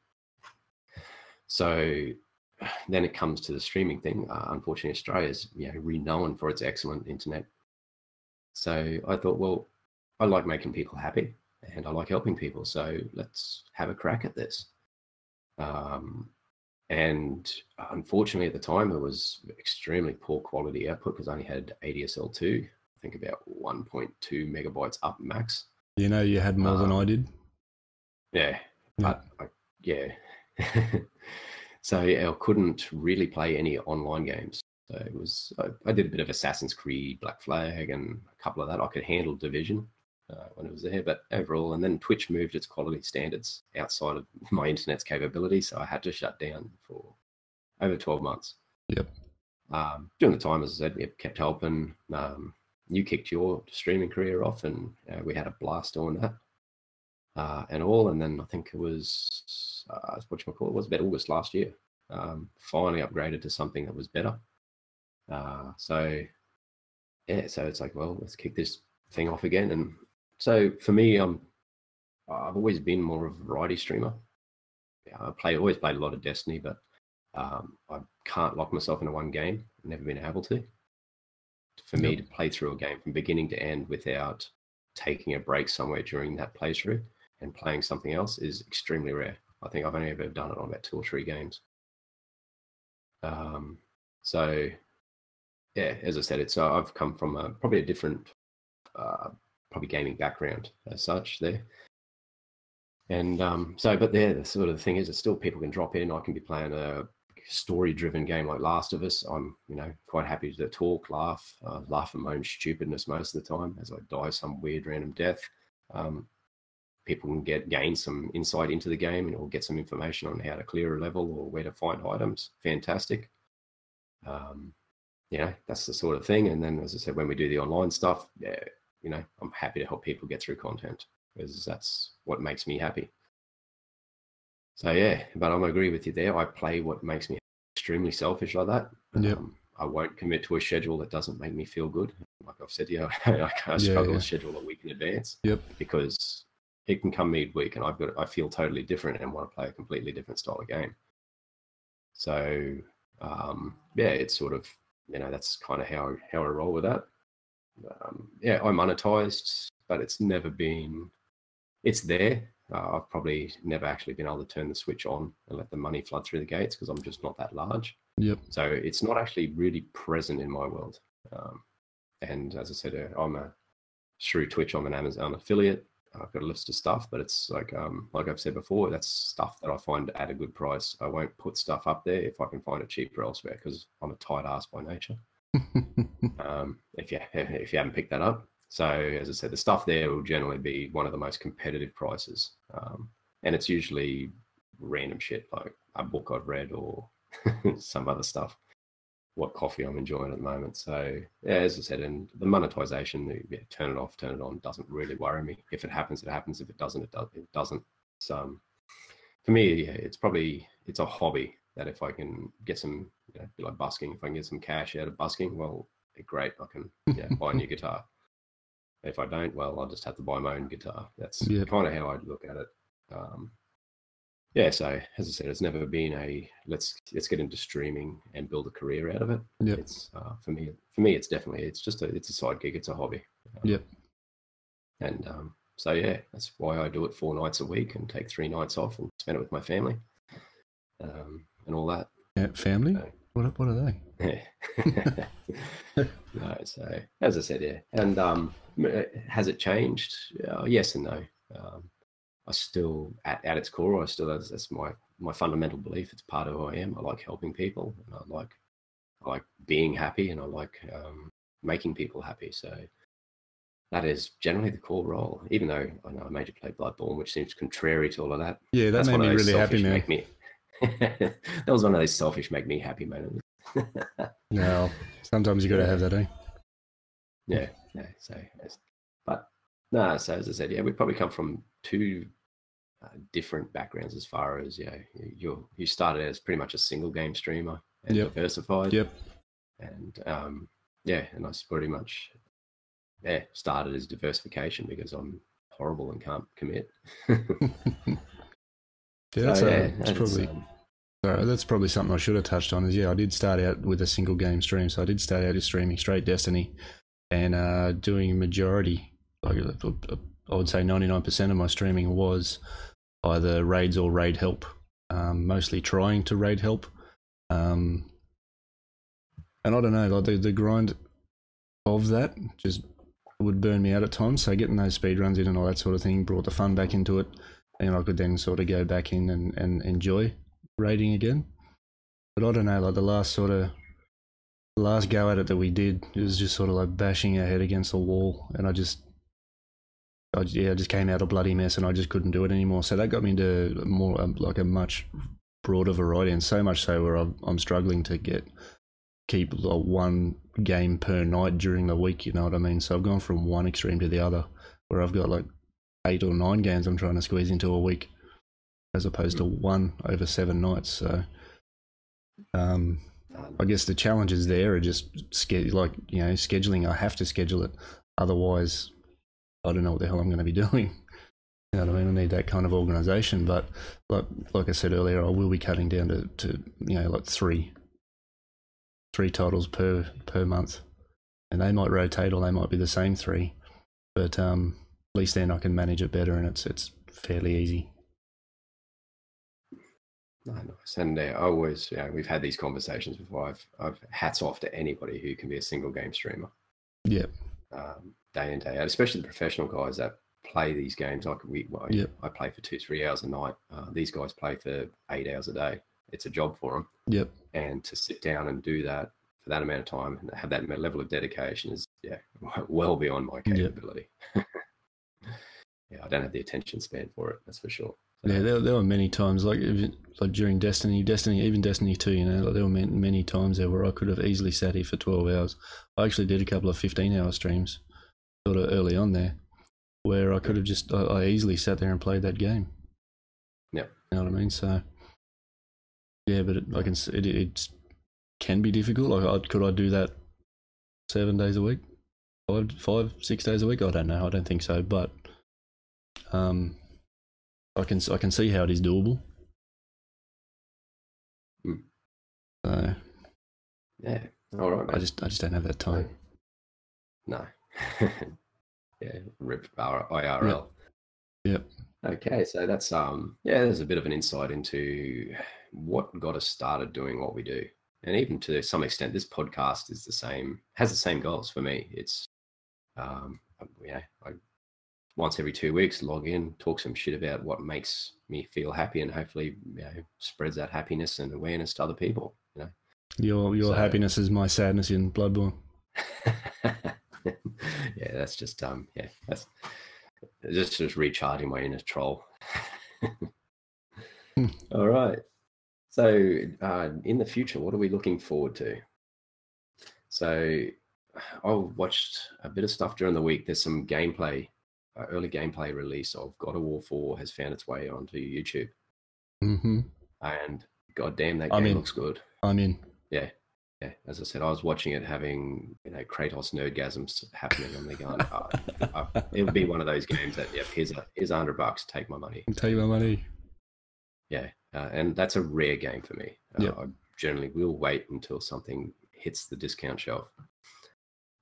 So then it comes to the streaming thing. Uh, unfortunately, Australia is you know renowned for its excellent internet. So I thought, well, I like making people happy and I like helping people. So let's have a crack at this. Um, and unfortunately, at the time, it was extremely poor quality output because I only had ADSL2, I think about 1.2 megabytes up max. You know, you had more um, than I did. Yeah, yeah. but I, yeah. So yeah, I couldn't really play any online games. So it was I, I, did a bit of Assassin's Creed, Black Flag, and a couple of that. I could handle Division uh, when it was there, but overall, and then Twitch moved its quality standards outside of my internet's capability, so I had to shut down for over twelve months. Yep. Um, during the time, as I said, we kept helping. Um, you kicked your streaming career off, and uh, we had a blast doing that uh, and all. And then I think it was uh, what you call it was about August last year. Um, finally upgraded to something that was better. Uh, so yeah, so it's like, well, let's kick this thing off again. And so for me, um, I've always been more of a variety streamer. Yeah, I play always played a lot of Destiny, but um, I can't lock myself into one game. Never been able to. For me to play through a game from beginning to end without taking a break somewhere during that playthrough and playing something else is extremely rare. I think I've only ever done it on about two or three games. Um, so, yeah, as I said, it's uh, I've come from a, probably a different, uh, probably gaming background as such there. And um, so, but there, the sort of thing is, that still people can drop in. I can be playing a story-driven game like Last of Us. I'm, you know, quite happy to talk, laugh, uh, laugh at my own stupidness most of the time as I die some weird random death. Um, people can get gain some insight into the game and or get some information on how to clear a level or where to find items. Fantastic. Um, you know, that's the sort of thing. And then, as I said, when we do the online stuff, yeah, you know, I'm happy to help people get through content because that's what makes me happy. So yeah, but I'm agree with you there. I play what makes me extremely selfish like that. Yep. Um, I won't commit to a schedule that doesn't make me feel good. Like I've said you, I, I struggle yeah. to schedule a week in advance Yep. because it can come midweek and I've got I feel totally different and want to play a completely different style of game. So um, yeah, it's sort of you know that's kind of how how I roll with that. Um, yeah, I monetized, but it's never been. It's there. Uh, I've probably never actually been able to turn the switch on and let the money flood through the gates because I'm just not that large. Yep. So it's not actually really present in my world. Um, and as I said, uh, I'm a through Twitch. I'm an Amazon affiliate. I've got a list of stuff, but it's like um, like I've said before, that's stuff that I find at a good price. I won't put stuff up there if I can find it cheaper elsewhere because I'm a tight ass by nature. um, if you if you haven't picked that up, so as I said, the stuff there will generally be one of the most competitive prices, um, and it's usually random shit like a book I've read or some other stuff. What coffee I'm enjoying at the moment. So yeah, as I said, and the monetization, yeah, turn it off, turn it on, doesn't really worry me. If it happens, it happens. If it doesn't, it does. It doesn't. So um, for me, yeah, it's probably it's a hobby that if I can get some, you know, like busking, if I can get some cash out of busking, well, great, I can know, buy a new guitar. If I don't, well, I'll just have to buy my own guitar. That's Yep. kind of how I look at it. Um, yeah, so as I said, it's never been a let's let's get into streaming and build a career out of it. Yep. It's uh, for me. For me, it's definitely it's just a it's a side gig. It's a hobby. Um, Yep. And um, so yeah, that's why I do it four nights a week and take three nights off and spend it with my family, um, and all that. Yeah, family. No. What what are they? no, so as I said, yeah, and um, has it changed? Uh, yes and no. Um, I still, at, at its core, I still that's, that's my my fundamental belief. It's part of who I am. I like helping people, and I like I like being happy, and I like um, making people happy. So that is generally the core role. Even though I know I made you play Bloodborne, which seems contrary to all of that. Yeah, that That's made me really happy, man. Make me, that was one of those selfish make me happy moments. No, sometimes you got to have that, eh? yeah, yeah. So, but no. So as I said, yeah, we probably come from two uh, different backgrounds as far as yeah, you you you started as pretty much a single game streamer and Yep. diversified. Yep. And um, yeah, and I pretty much yeah started as diversification because I'm horrible and can't commit. Yeah, that's, So, yeah, that's probably um, sorry, that's probably something I should have touched on. Is yeah, I did start out with a single game stream, so I did start out just streaming straight Destiny, and uh, doing majority, like I would say ninety nine percent of my streaming was either raids or raid help. Um, mostly trying to raid help, um, and I don't know, like the, the grind of that just would burn me out at times. So getting those speed runs in and all that sort of thing brought the fun back into it, and I could then sort of go back in and, and enjoy raiding again. But I don't know, like the last sort of the last go at it that we did, it was just sort of like bashing our head against the wall, and I just, I, yeah, I just came out a bloody mess, and I just couldn't do it anymore. So that got me into more um, like a much broader variety, and so much so where I'm, I'm struggling to get keep like one game per night during the week. You know what I mean? So I've gone from one extreme to the other, where I've got like eight or nine games I'm trying to squeeze into a week, as opposed to one over seven nights. So, um, I guess the challenges there are just like you know scheduling. I have to schedule it, otherwise, I don't know what the hell I'm going to be doing. You know what I mean? I need that kind of organisation. But like like I said earlier, I will be cutting down to, to you know like three three titles per per month, and they might rotate or they might be the same three, but um, at least then I can manage it better and it's it's fairly easy. No, nice. And uh, I always, know, we've had these conversations before. I've, I've hats off to anybody who can be a single game streamer, Yeah, um, day in day out, especially the professional guys that play these games. Like we, well, Yep. I play for two, three hours a night. Uh, these guys play for eight hours a day. It's a job for them, yep, and to sit down and do that for that amount of time and have that level of dedication is, yeah, well beyond my Yep. capability. yeah, I don't have the attention span for it. That's for sure. Yeah. There, there were many times like like during Destiny, Destiny, even Destiny Two. You know, like there were many, times there where I could have easily sat here for twelve hours. I actually did a couple of fifteen hour streams sort of early on there, where I could have just I, I easily sat there and played that game. Yeah, You know what I mean? So yeah, but it, I can it, it can be difficult. Like, I, could I do that seven days a week, five, five, six days a week? I don't know. I don't think so. But um, I can I can see how it is doable. Hmm. So Yeah. All right, I just I just don't have that time. No. yeah, rip R- IRL. Yep. Okay, so that's um yeah, there's a bit of an insight into what got us started doing what we do. And even to some extent this podcast is the same has the same goals for me. It's um yeah, I once every 2 weeks log in, talk some shit about what makes me feel happy and hopefully you know, spreads that happiness and awareness to other people, you know. Your your So- happiness is my sadness in Bloodborne. yeah, that's just um, yeah, that's just just recharging my inner troll. All right. So, uh, in the future, what are we looking forward to? So, I watched a bit of stuff during the week. There's some gameplay, uh, early gameplay release of God of War 4 has found its way onto YouTube, hmm and goddamn, that I game looks good. I'm in. Yeah, as I said, I was watching it having you know Kratos nerdgasms happening. I'm going, oh, uh, it would be one of those games that yeah, here's a here's a hundred bucks, take my money. Take my money. Yeah, uh, and that's a rare game for me. Uh, Yep. I generally will wait until something hits the discount shelf.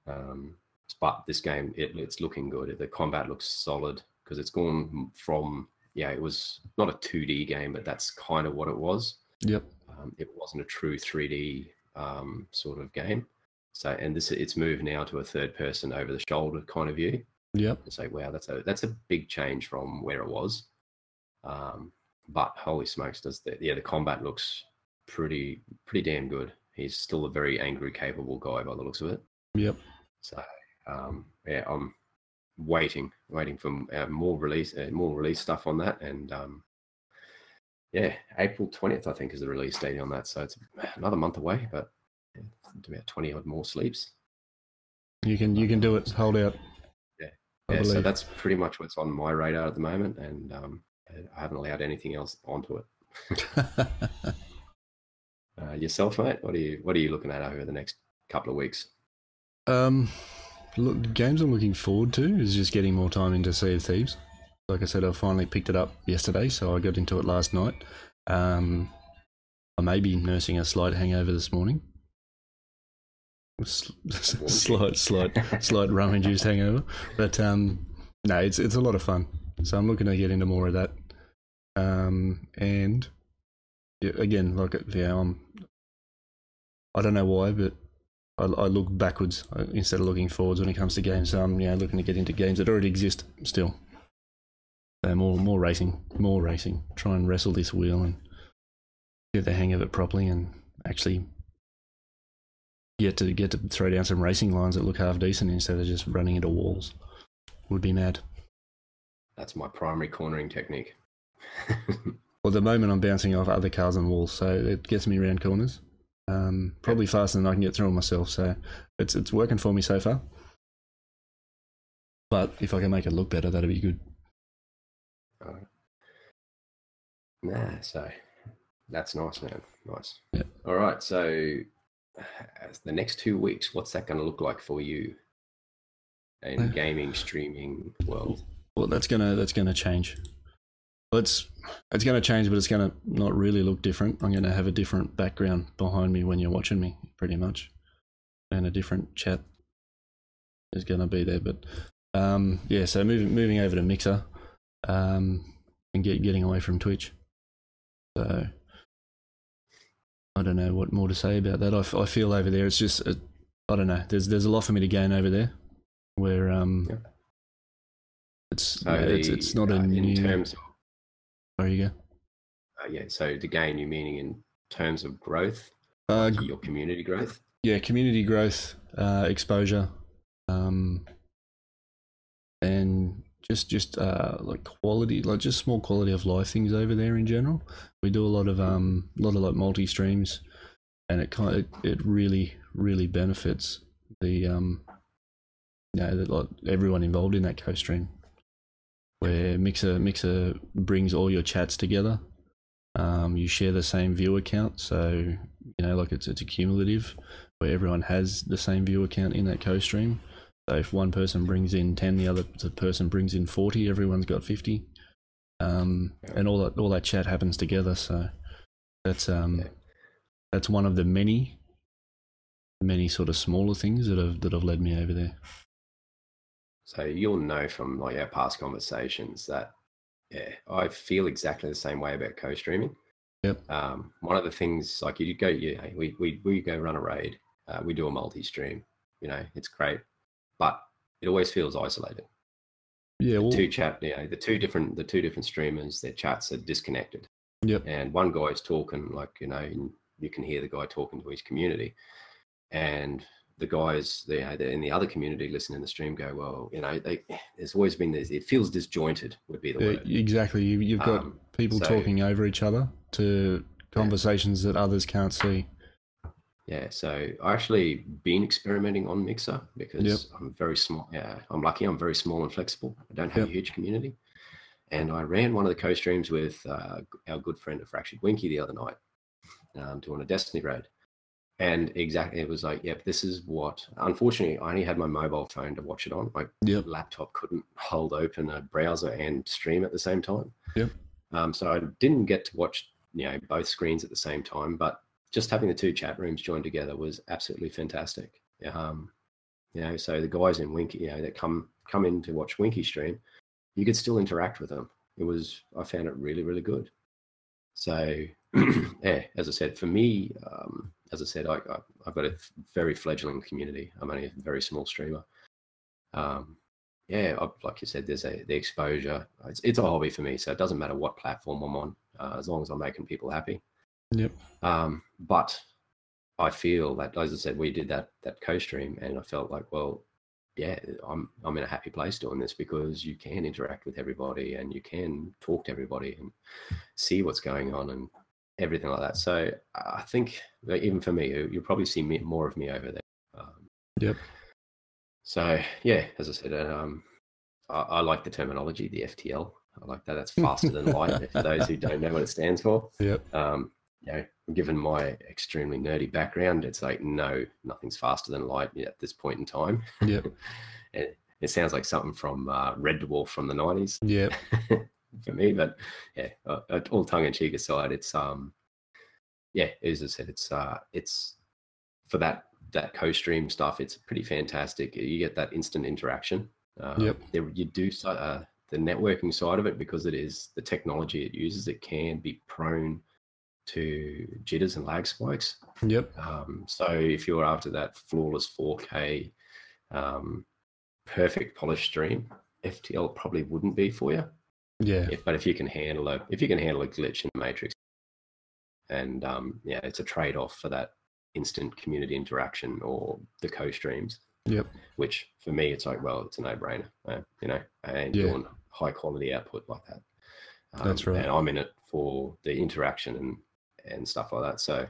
Um, but this game, it, it's looking good. The combat looks solid because it's gone from yeah, it was not a 2D game, but that's kind of what it was. Yep. Um, it wasn't a true 3D um, sort of game. So, and this it's moved now to a third person over the shoulder kind of view. Yep. And say, wow, that's a that's a big change from where it was. Um, but holy smokes, does the yeah the combat looks pretty pretty damn good. He's still a very angry, capable guy by the looks of it. Yep. So um, yeah, I'm waiting, waiting for uh, more release, uh, more release stuff on that, and um, yeah, April twentieth, I think, is the release date on that. So it's another month away, but yeah, about twenty odd more sleeps. You can you can do it. Hold out. Yeah. I Yeah, so that's pretty much what's on my radar at the moment, and um, I haven't allowed anything else onto it. Uh, yourself, mate, what are you what are you looking at over the next couple of weeks? um, look, games I'm looking forward to is just getting more time into Sea of Thieves. Like I said, I finally picked it up yesterday, so I got into it last night. Um, I may be nursing a slight hangover this morning. S- slight, slight, slight rum-induced hangover, but um, no, it's it's a lot of fun. So I'm looking to get into more of that. Um, and yeah, again, like yeah, I'm. I don't know why, but I, I look backwards uh, instead of looking forwards when it comes to games. So I'm yeah looking to get into games that already exist still. So more more racing, more racing. Try and wrestle this wheel and get the hang of it properly, and actually get to get to throw down some racing lines that look half decent instead of just running into walls. Would be mad. That's my primary cornering technique. Well, at the moment I'm bouncing off other cars and walls, so it gets me around corners. Um, probably faster than I can get through them myself. So it's it's working for me so far. But if I can make it look better, that'd be good. Nah, so that's nice, man. Nice. Yeah. All right. So as the next two weeks, what's that going to look like for you in gaming, streaming world? Well, that's gonna that's gonna change. Well, it's it's gonna change, but it's gonna not really look different. I'm gonna have a different background behind me when you're watching me, pretty much, and a different chat is gonna be there. But um, yeah, so moving moving over to Mixer, um, and get getting away from Twitch. So I don't know what more to say about that. I, f- I feel over there, it's just I don't know. There's there's a lot for me to gain over there, where um, Yep. it's So yeah, it's the, it's not a uh, new. in terms of There you go. uh, yeah. So the gain you meaning in terms of growth, Uh, like your community growth. yeah, community growth, uh, exposure, um, and just just uh, like quality, like just small quality of life things over there in general. We do a lot of um, a lot of like multi streams, and it kind of, it, it really really benefits the um, you know, like everyone involved in that co-stream, where Mixer Mixer brings all your chats together. Um, you share the same view account, so you know, like it's it's a cumulative where everyone has the same view account in that co-stream. So if one person brings in ten, the other person brings in forty. Everyone's got fifty, um, and all that all that chat happens together. So that's um, that's one of the many many sort of smaller things that have that have led me over there. So you'll know from like our past conversations that yeah, I feel exactly the same way about co-streaming. Yep. Um, one of the things like you go, yeah, we we we go run a raid, uh, we do a multi-stream. You know, it's great, but it always feels isolated. Yeah, well, two chat, you know, the two different the two different streamers, their chats are disconnected. Yep. And one guy's talking like you know, you can hear the guy talking to his community, and the guys know, in the other community listening to the stream go, well, you know, they, there's always been this. It feels disjointed. Would be the uh, word. exactly. You, you've got Um, people so- talking over each other to conversations that others can't see. Yeah, so I actually been experimenting on Mixer because Yep. I'm very small. Yeah, I'm lucky. I'm very small and flexible. I don't have Yep. a huge community, and I ran one of the co-streams with uh, our good friend of Fractured Winky the other night, um, doing a Destiny raid, and exactly it was like, yep, this is what. Unfortunately, I only had my mobile phone to watch it on. My Yep. laptop couldn't hold open a browser and stream at the same time. Yep. Um, so I didn't get to watch you know both screens at the same time, but just having the two chat rooms joined together was absolutely fantastic. Um, you know, so the guys in Winky, you know, that come come in to watch Winky stream, you could still interact with them. It was I found it really really good. So yeah, as I said, for me, um, as I said, I, I I've got a very fledgling community. I'm only a very small streamer. Um, yeah, I, like you said, there's a the exposure. It's it's a hobby for me, so it doesn't matter what platform I'm on, uh, as long as I'm making people happy. Yep. Um, but I feel that, as I said, we did that that co-stream, and I felt like, well, yeah, I'm I'm in a happy place doing this because you can interact with everybody and you can talk to everybody and see what's going on and everything like that. So I think that even for me, you- you'll probably see me, more of me over there. Um, Yep. So yeah, as I said, um, I, I like the terminology, the FTL. I like that. That's faster than light. For those who don't know what it stands for, Yep. um, you know, given my extremely nerdy background, it's like no, nothing's faster than light at this point in time. Yep. it, it sounds like something from uh, Red Dwarf from the nineties Yep. for me, but yeah, uh, uh, all tongue in cheek aside, it's um, yeah, as I said, it's uh, it's for that that co-stream stuff. It's pretty fantastic. You get that instant interaction. Uh, Yep. There, you do so- uh, the networking side of it because it is the technology it uses. It can be prone to jitters and lag spikes. Yep. Um, so if you're after that flawless 4K, um, perfect polished stream, FTL probably wouldn't be for you. Yeah. If, but if you can handle a if you can handle a glitch in the matrix, and um, yeah, it's a trade off for that instant community interaction or the co-streams. Yep. Which for me, it's like, well, it's a no-brainer. Uh, you know, and Yeah. doing high quality output like that. That's right. Um, And I'm in it for the interaction and and stuff like that. So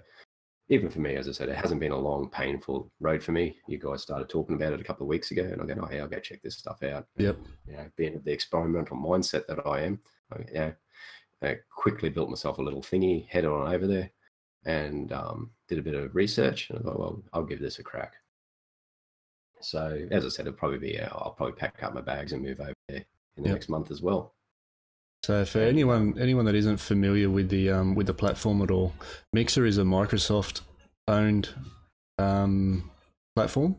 even for me, as I said, it hasn't been a long, painful road for me. You guys started talking about it a couple of weeks ago, and I go, oh, hey, I'll go check this stuff out. Yep. You know, being of the experimental mindset that I am, I, yeah, I quickly built myself a little thingy, headed on over there, and um, did a bit of research. And I thought, well, I'll give this a crack. So as I said, it'll probably be, uh, I'll probably pack up my bags and move over there in the Yep. next month as well. So for anyone anyone that isn't familiar with the um, with the platform at all, Mixer is a Microsoft owned um, platform.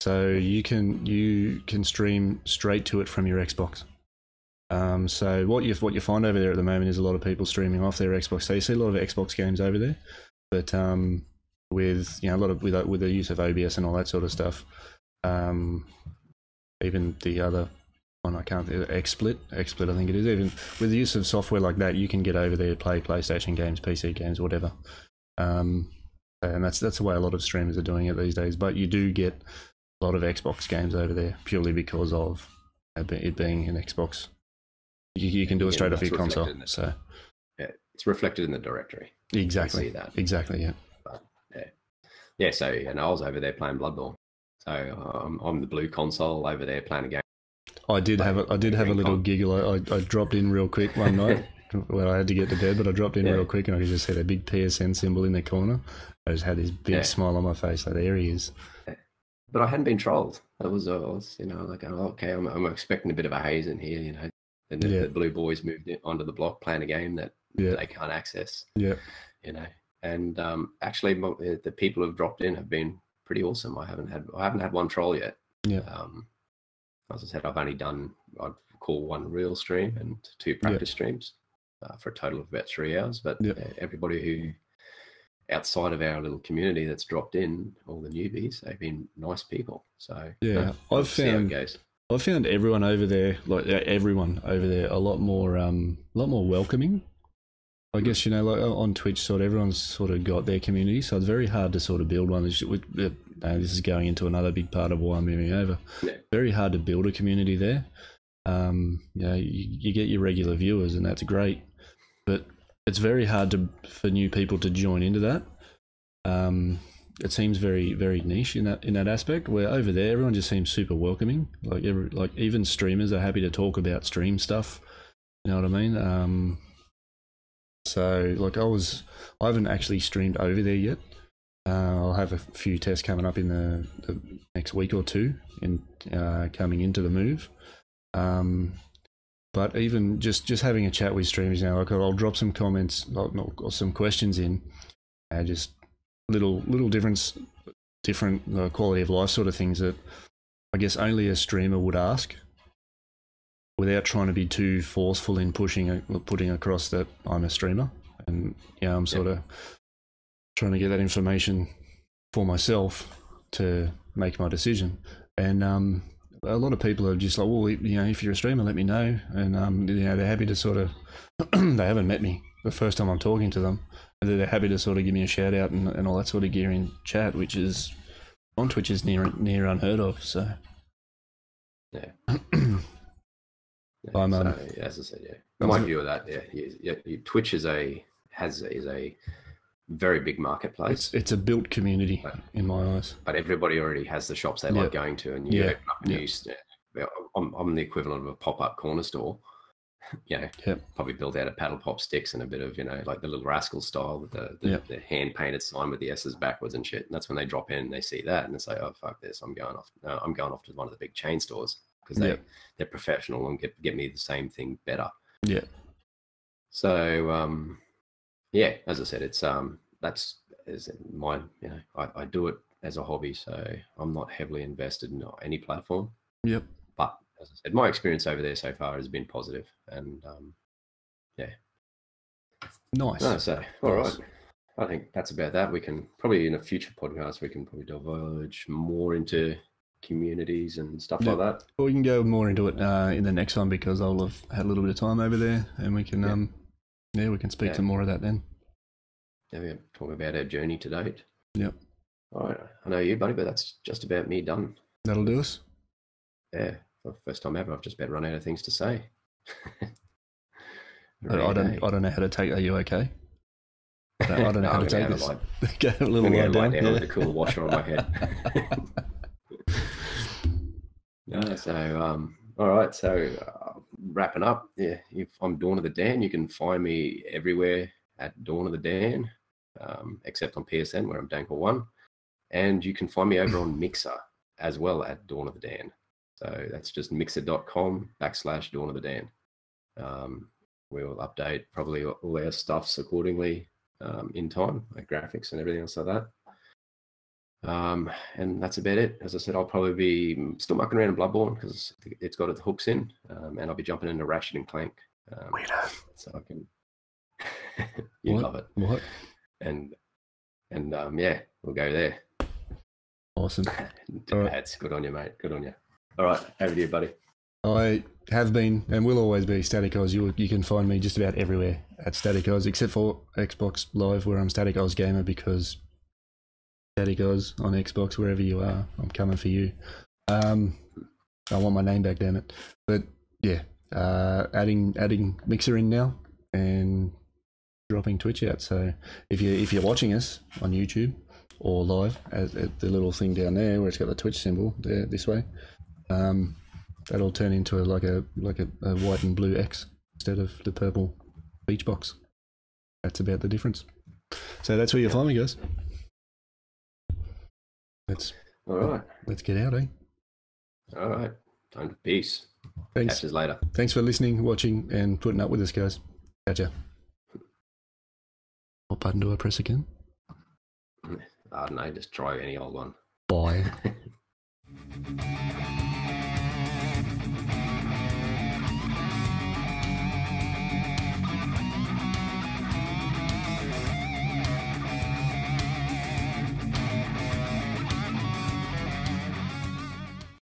So you can you can stream straight to it from your Xbox. Um, so what you what you find over there at the moment is a lot of people streaming off their Xbox. So you see a lot of Xbox games over there, but um, with you know a lot of with with the use of OBS and all that sort of stuff. Um, even the other one I can't XSplit, XSplit I think it is. Even with the use of software like that, you can get over there, play PlayStation games, PC games, whatever. Um, and that's that's the way a lot of streamers are doing it these days. But you do get a lot of Xbox games over there purely because of it being an Xbox. You, you can do it Yeah, straight off your console. So Yeah, it's reflected in the directory. Exactly, see that. exactly, yeah, Yeah, so and I was over there playing Bloodborne. So um, I'm the blue console over there playing a game. I did have a, I did have a little giggle. I, I dropped in real quick one night when I had to get to bed, but I dropped in Yeah. real quick and I could just see that big PSN symbol in the corner. I just had this big Yeah. smile on my face. Like there he is. But I hadn't been trolled. That was, I was you know, like, oh, okay, I'm, I'm expecting a bit of a haze in here, you know. And the, Yeah. the blue boys moved in, onto the block playing a game that Yeah. they can't access, Yeah, you know. And um, actually, uh, the people who've dropped in have been pretty awesome. I haven't had I haven't had one troll yet. yeah, Um, as I said, I've only done I'd call one real stream and two practice streams uh, for a total of about three hours. But Yeah. uh, everybody who outside of our little community that's dropped in, all the newbies, they've been nice people. So Yeah, no, I've how it found- goes. I found everyone over there, like uh, everyone over there, a lot more, um, a lot more welcoming. I guess you know, like uh, on Twitch, sort of everyone's sort of got their community, so it's very hard to sort of build one. It's- uh, This is going into another big part of why I'm moving over. Yeah. Very hard to build a community there. Um, you know, you, you get your regular viewers, and that's great, but it's very hard to for new people to join into that. Um, it seems very very niche in that in that aspect. Where over there, everyone just seems super welcoming. Like every, like even streamers are happy to talk about stream stuff. You know what I mean? Um, so like I was, I haven't actually streamed over there yet. Uh, I'll have a few tests coming up in the, the next week or two, in uh, coming into the move. Um, but even just just having a chat with streamers now, like I'll drop some comments or, or some questions in, uh, just little little difference, different uh, quality of life sort of things that I guess only a streamer would ask, without trying to be too forceful in pushing a- putting across that I'm a streamer, and yeah, I'm sort of trying to get that information for myself to make my decision, and um. A lot of people are just like, well, you know, if you're a streamer, let me know, and um, you know, they're happy to sort of. they haven't met me the first time I'm talking to them, and they're happy to sort of give me a shout out and, and all that sort of gear in chat, which is on Twitch is near near unheard of. So Yeah. I'm, so, um, as I said, yeah, my view of that, yeah, yeah, yeah, Twitch is a has is a very big marketplace. it's it's a built community in my eyes. but everybody already has the shops they Yeah. like going to, and you Yeah. open up new. I'm, I'm the equivalent of a pop-up corner store. you know, Yep. probably built out of paddle pop sticks and a bit of you know like the little rascal style with the the, Yep. the hand painted sign with the S's backwards and shit. And that's when they drop in and they see that and they say, "Oh fuck this! I'm going off. No, I'm going off to one of the big chain stores because they Yep. they're professional and get get me the same thing better." Yeah, So um, yeah, as I said, it's um that's is my you know I, I do it as a hobby, so I'm not heavily invested in any platform. yep. But as I said, my experience over there so far has been positive, and um, yeah, Nice. no, so all right. Nice. I think that's about that. We can probably in a future podcast we can probably divulge more into communities and stuff Yeah. like that. Well, we can go more into it uh, in the next one because I'll have had a little bit of time over there, and we can Yeah. um, yeah, we can speak Yeah. to more of that then. Yeah, we're talking about our journey to date. Yep. All right. I know you, buddy, but that's just about me done. That'll do us. Yeah, for the first time ever, I've just about run out of things to say. I, I don't. I don't know how to take. Are you okay? I don't, know how to take this. Go a little lie down. down with a cool washer on my head. no, so um, all right. So uh, wrapping up, yeah, if I'm Dawn of the Dan, you can find me everywhere at Dawn of the Dan, um, except on PSN where I'm Dankle One, and you can find me over on Mixer as well at Dawn of the Dan. So that's just mixer.com backslash Dawn of the Dan. Um, we will update probably all our stuffs accordingly um, in time, like graphics and everything else like that. Um, and that's about it. As I said, I'll probably be still mucking around in Bloodborne because it's got its hooks in, um, and I'll be jumping into Ratchet and Clank. Um, so I can. you What? love it, What? and and um, yeah, we'll go there. Awesome. All right. That's good on you, mate. Good on you. All right, over to you, buddy. I have been and will always be Static Oz. You you can find me just about everywhere at Static Oz, except for Xbox Live, where I'm Static Oz Gamer because Static Oz on Xbox, wherever you are, I'm coming for you. Um, I want my name back, damn it. But yeah, uh, adding adding Mixer in now and dropping Twitch out. So if you if you're watching us on YouTube, or live, at, at the little thing down there where it's got the Twitch symbol there this way, um, that'll turn into a, like a like a, a white and blue X instead of the purple beach box. That's about the difference. So that's where you find me, guys. Let's All right. let's get out, eh? All right. Time to peace. Thanks. Catch us later. Thanks for listening, watching, and putting up with us, guys. Catch ya. What button do I press again? I don't know. Just try any old one. Bye.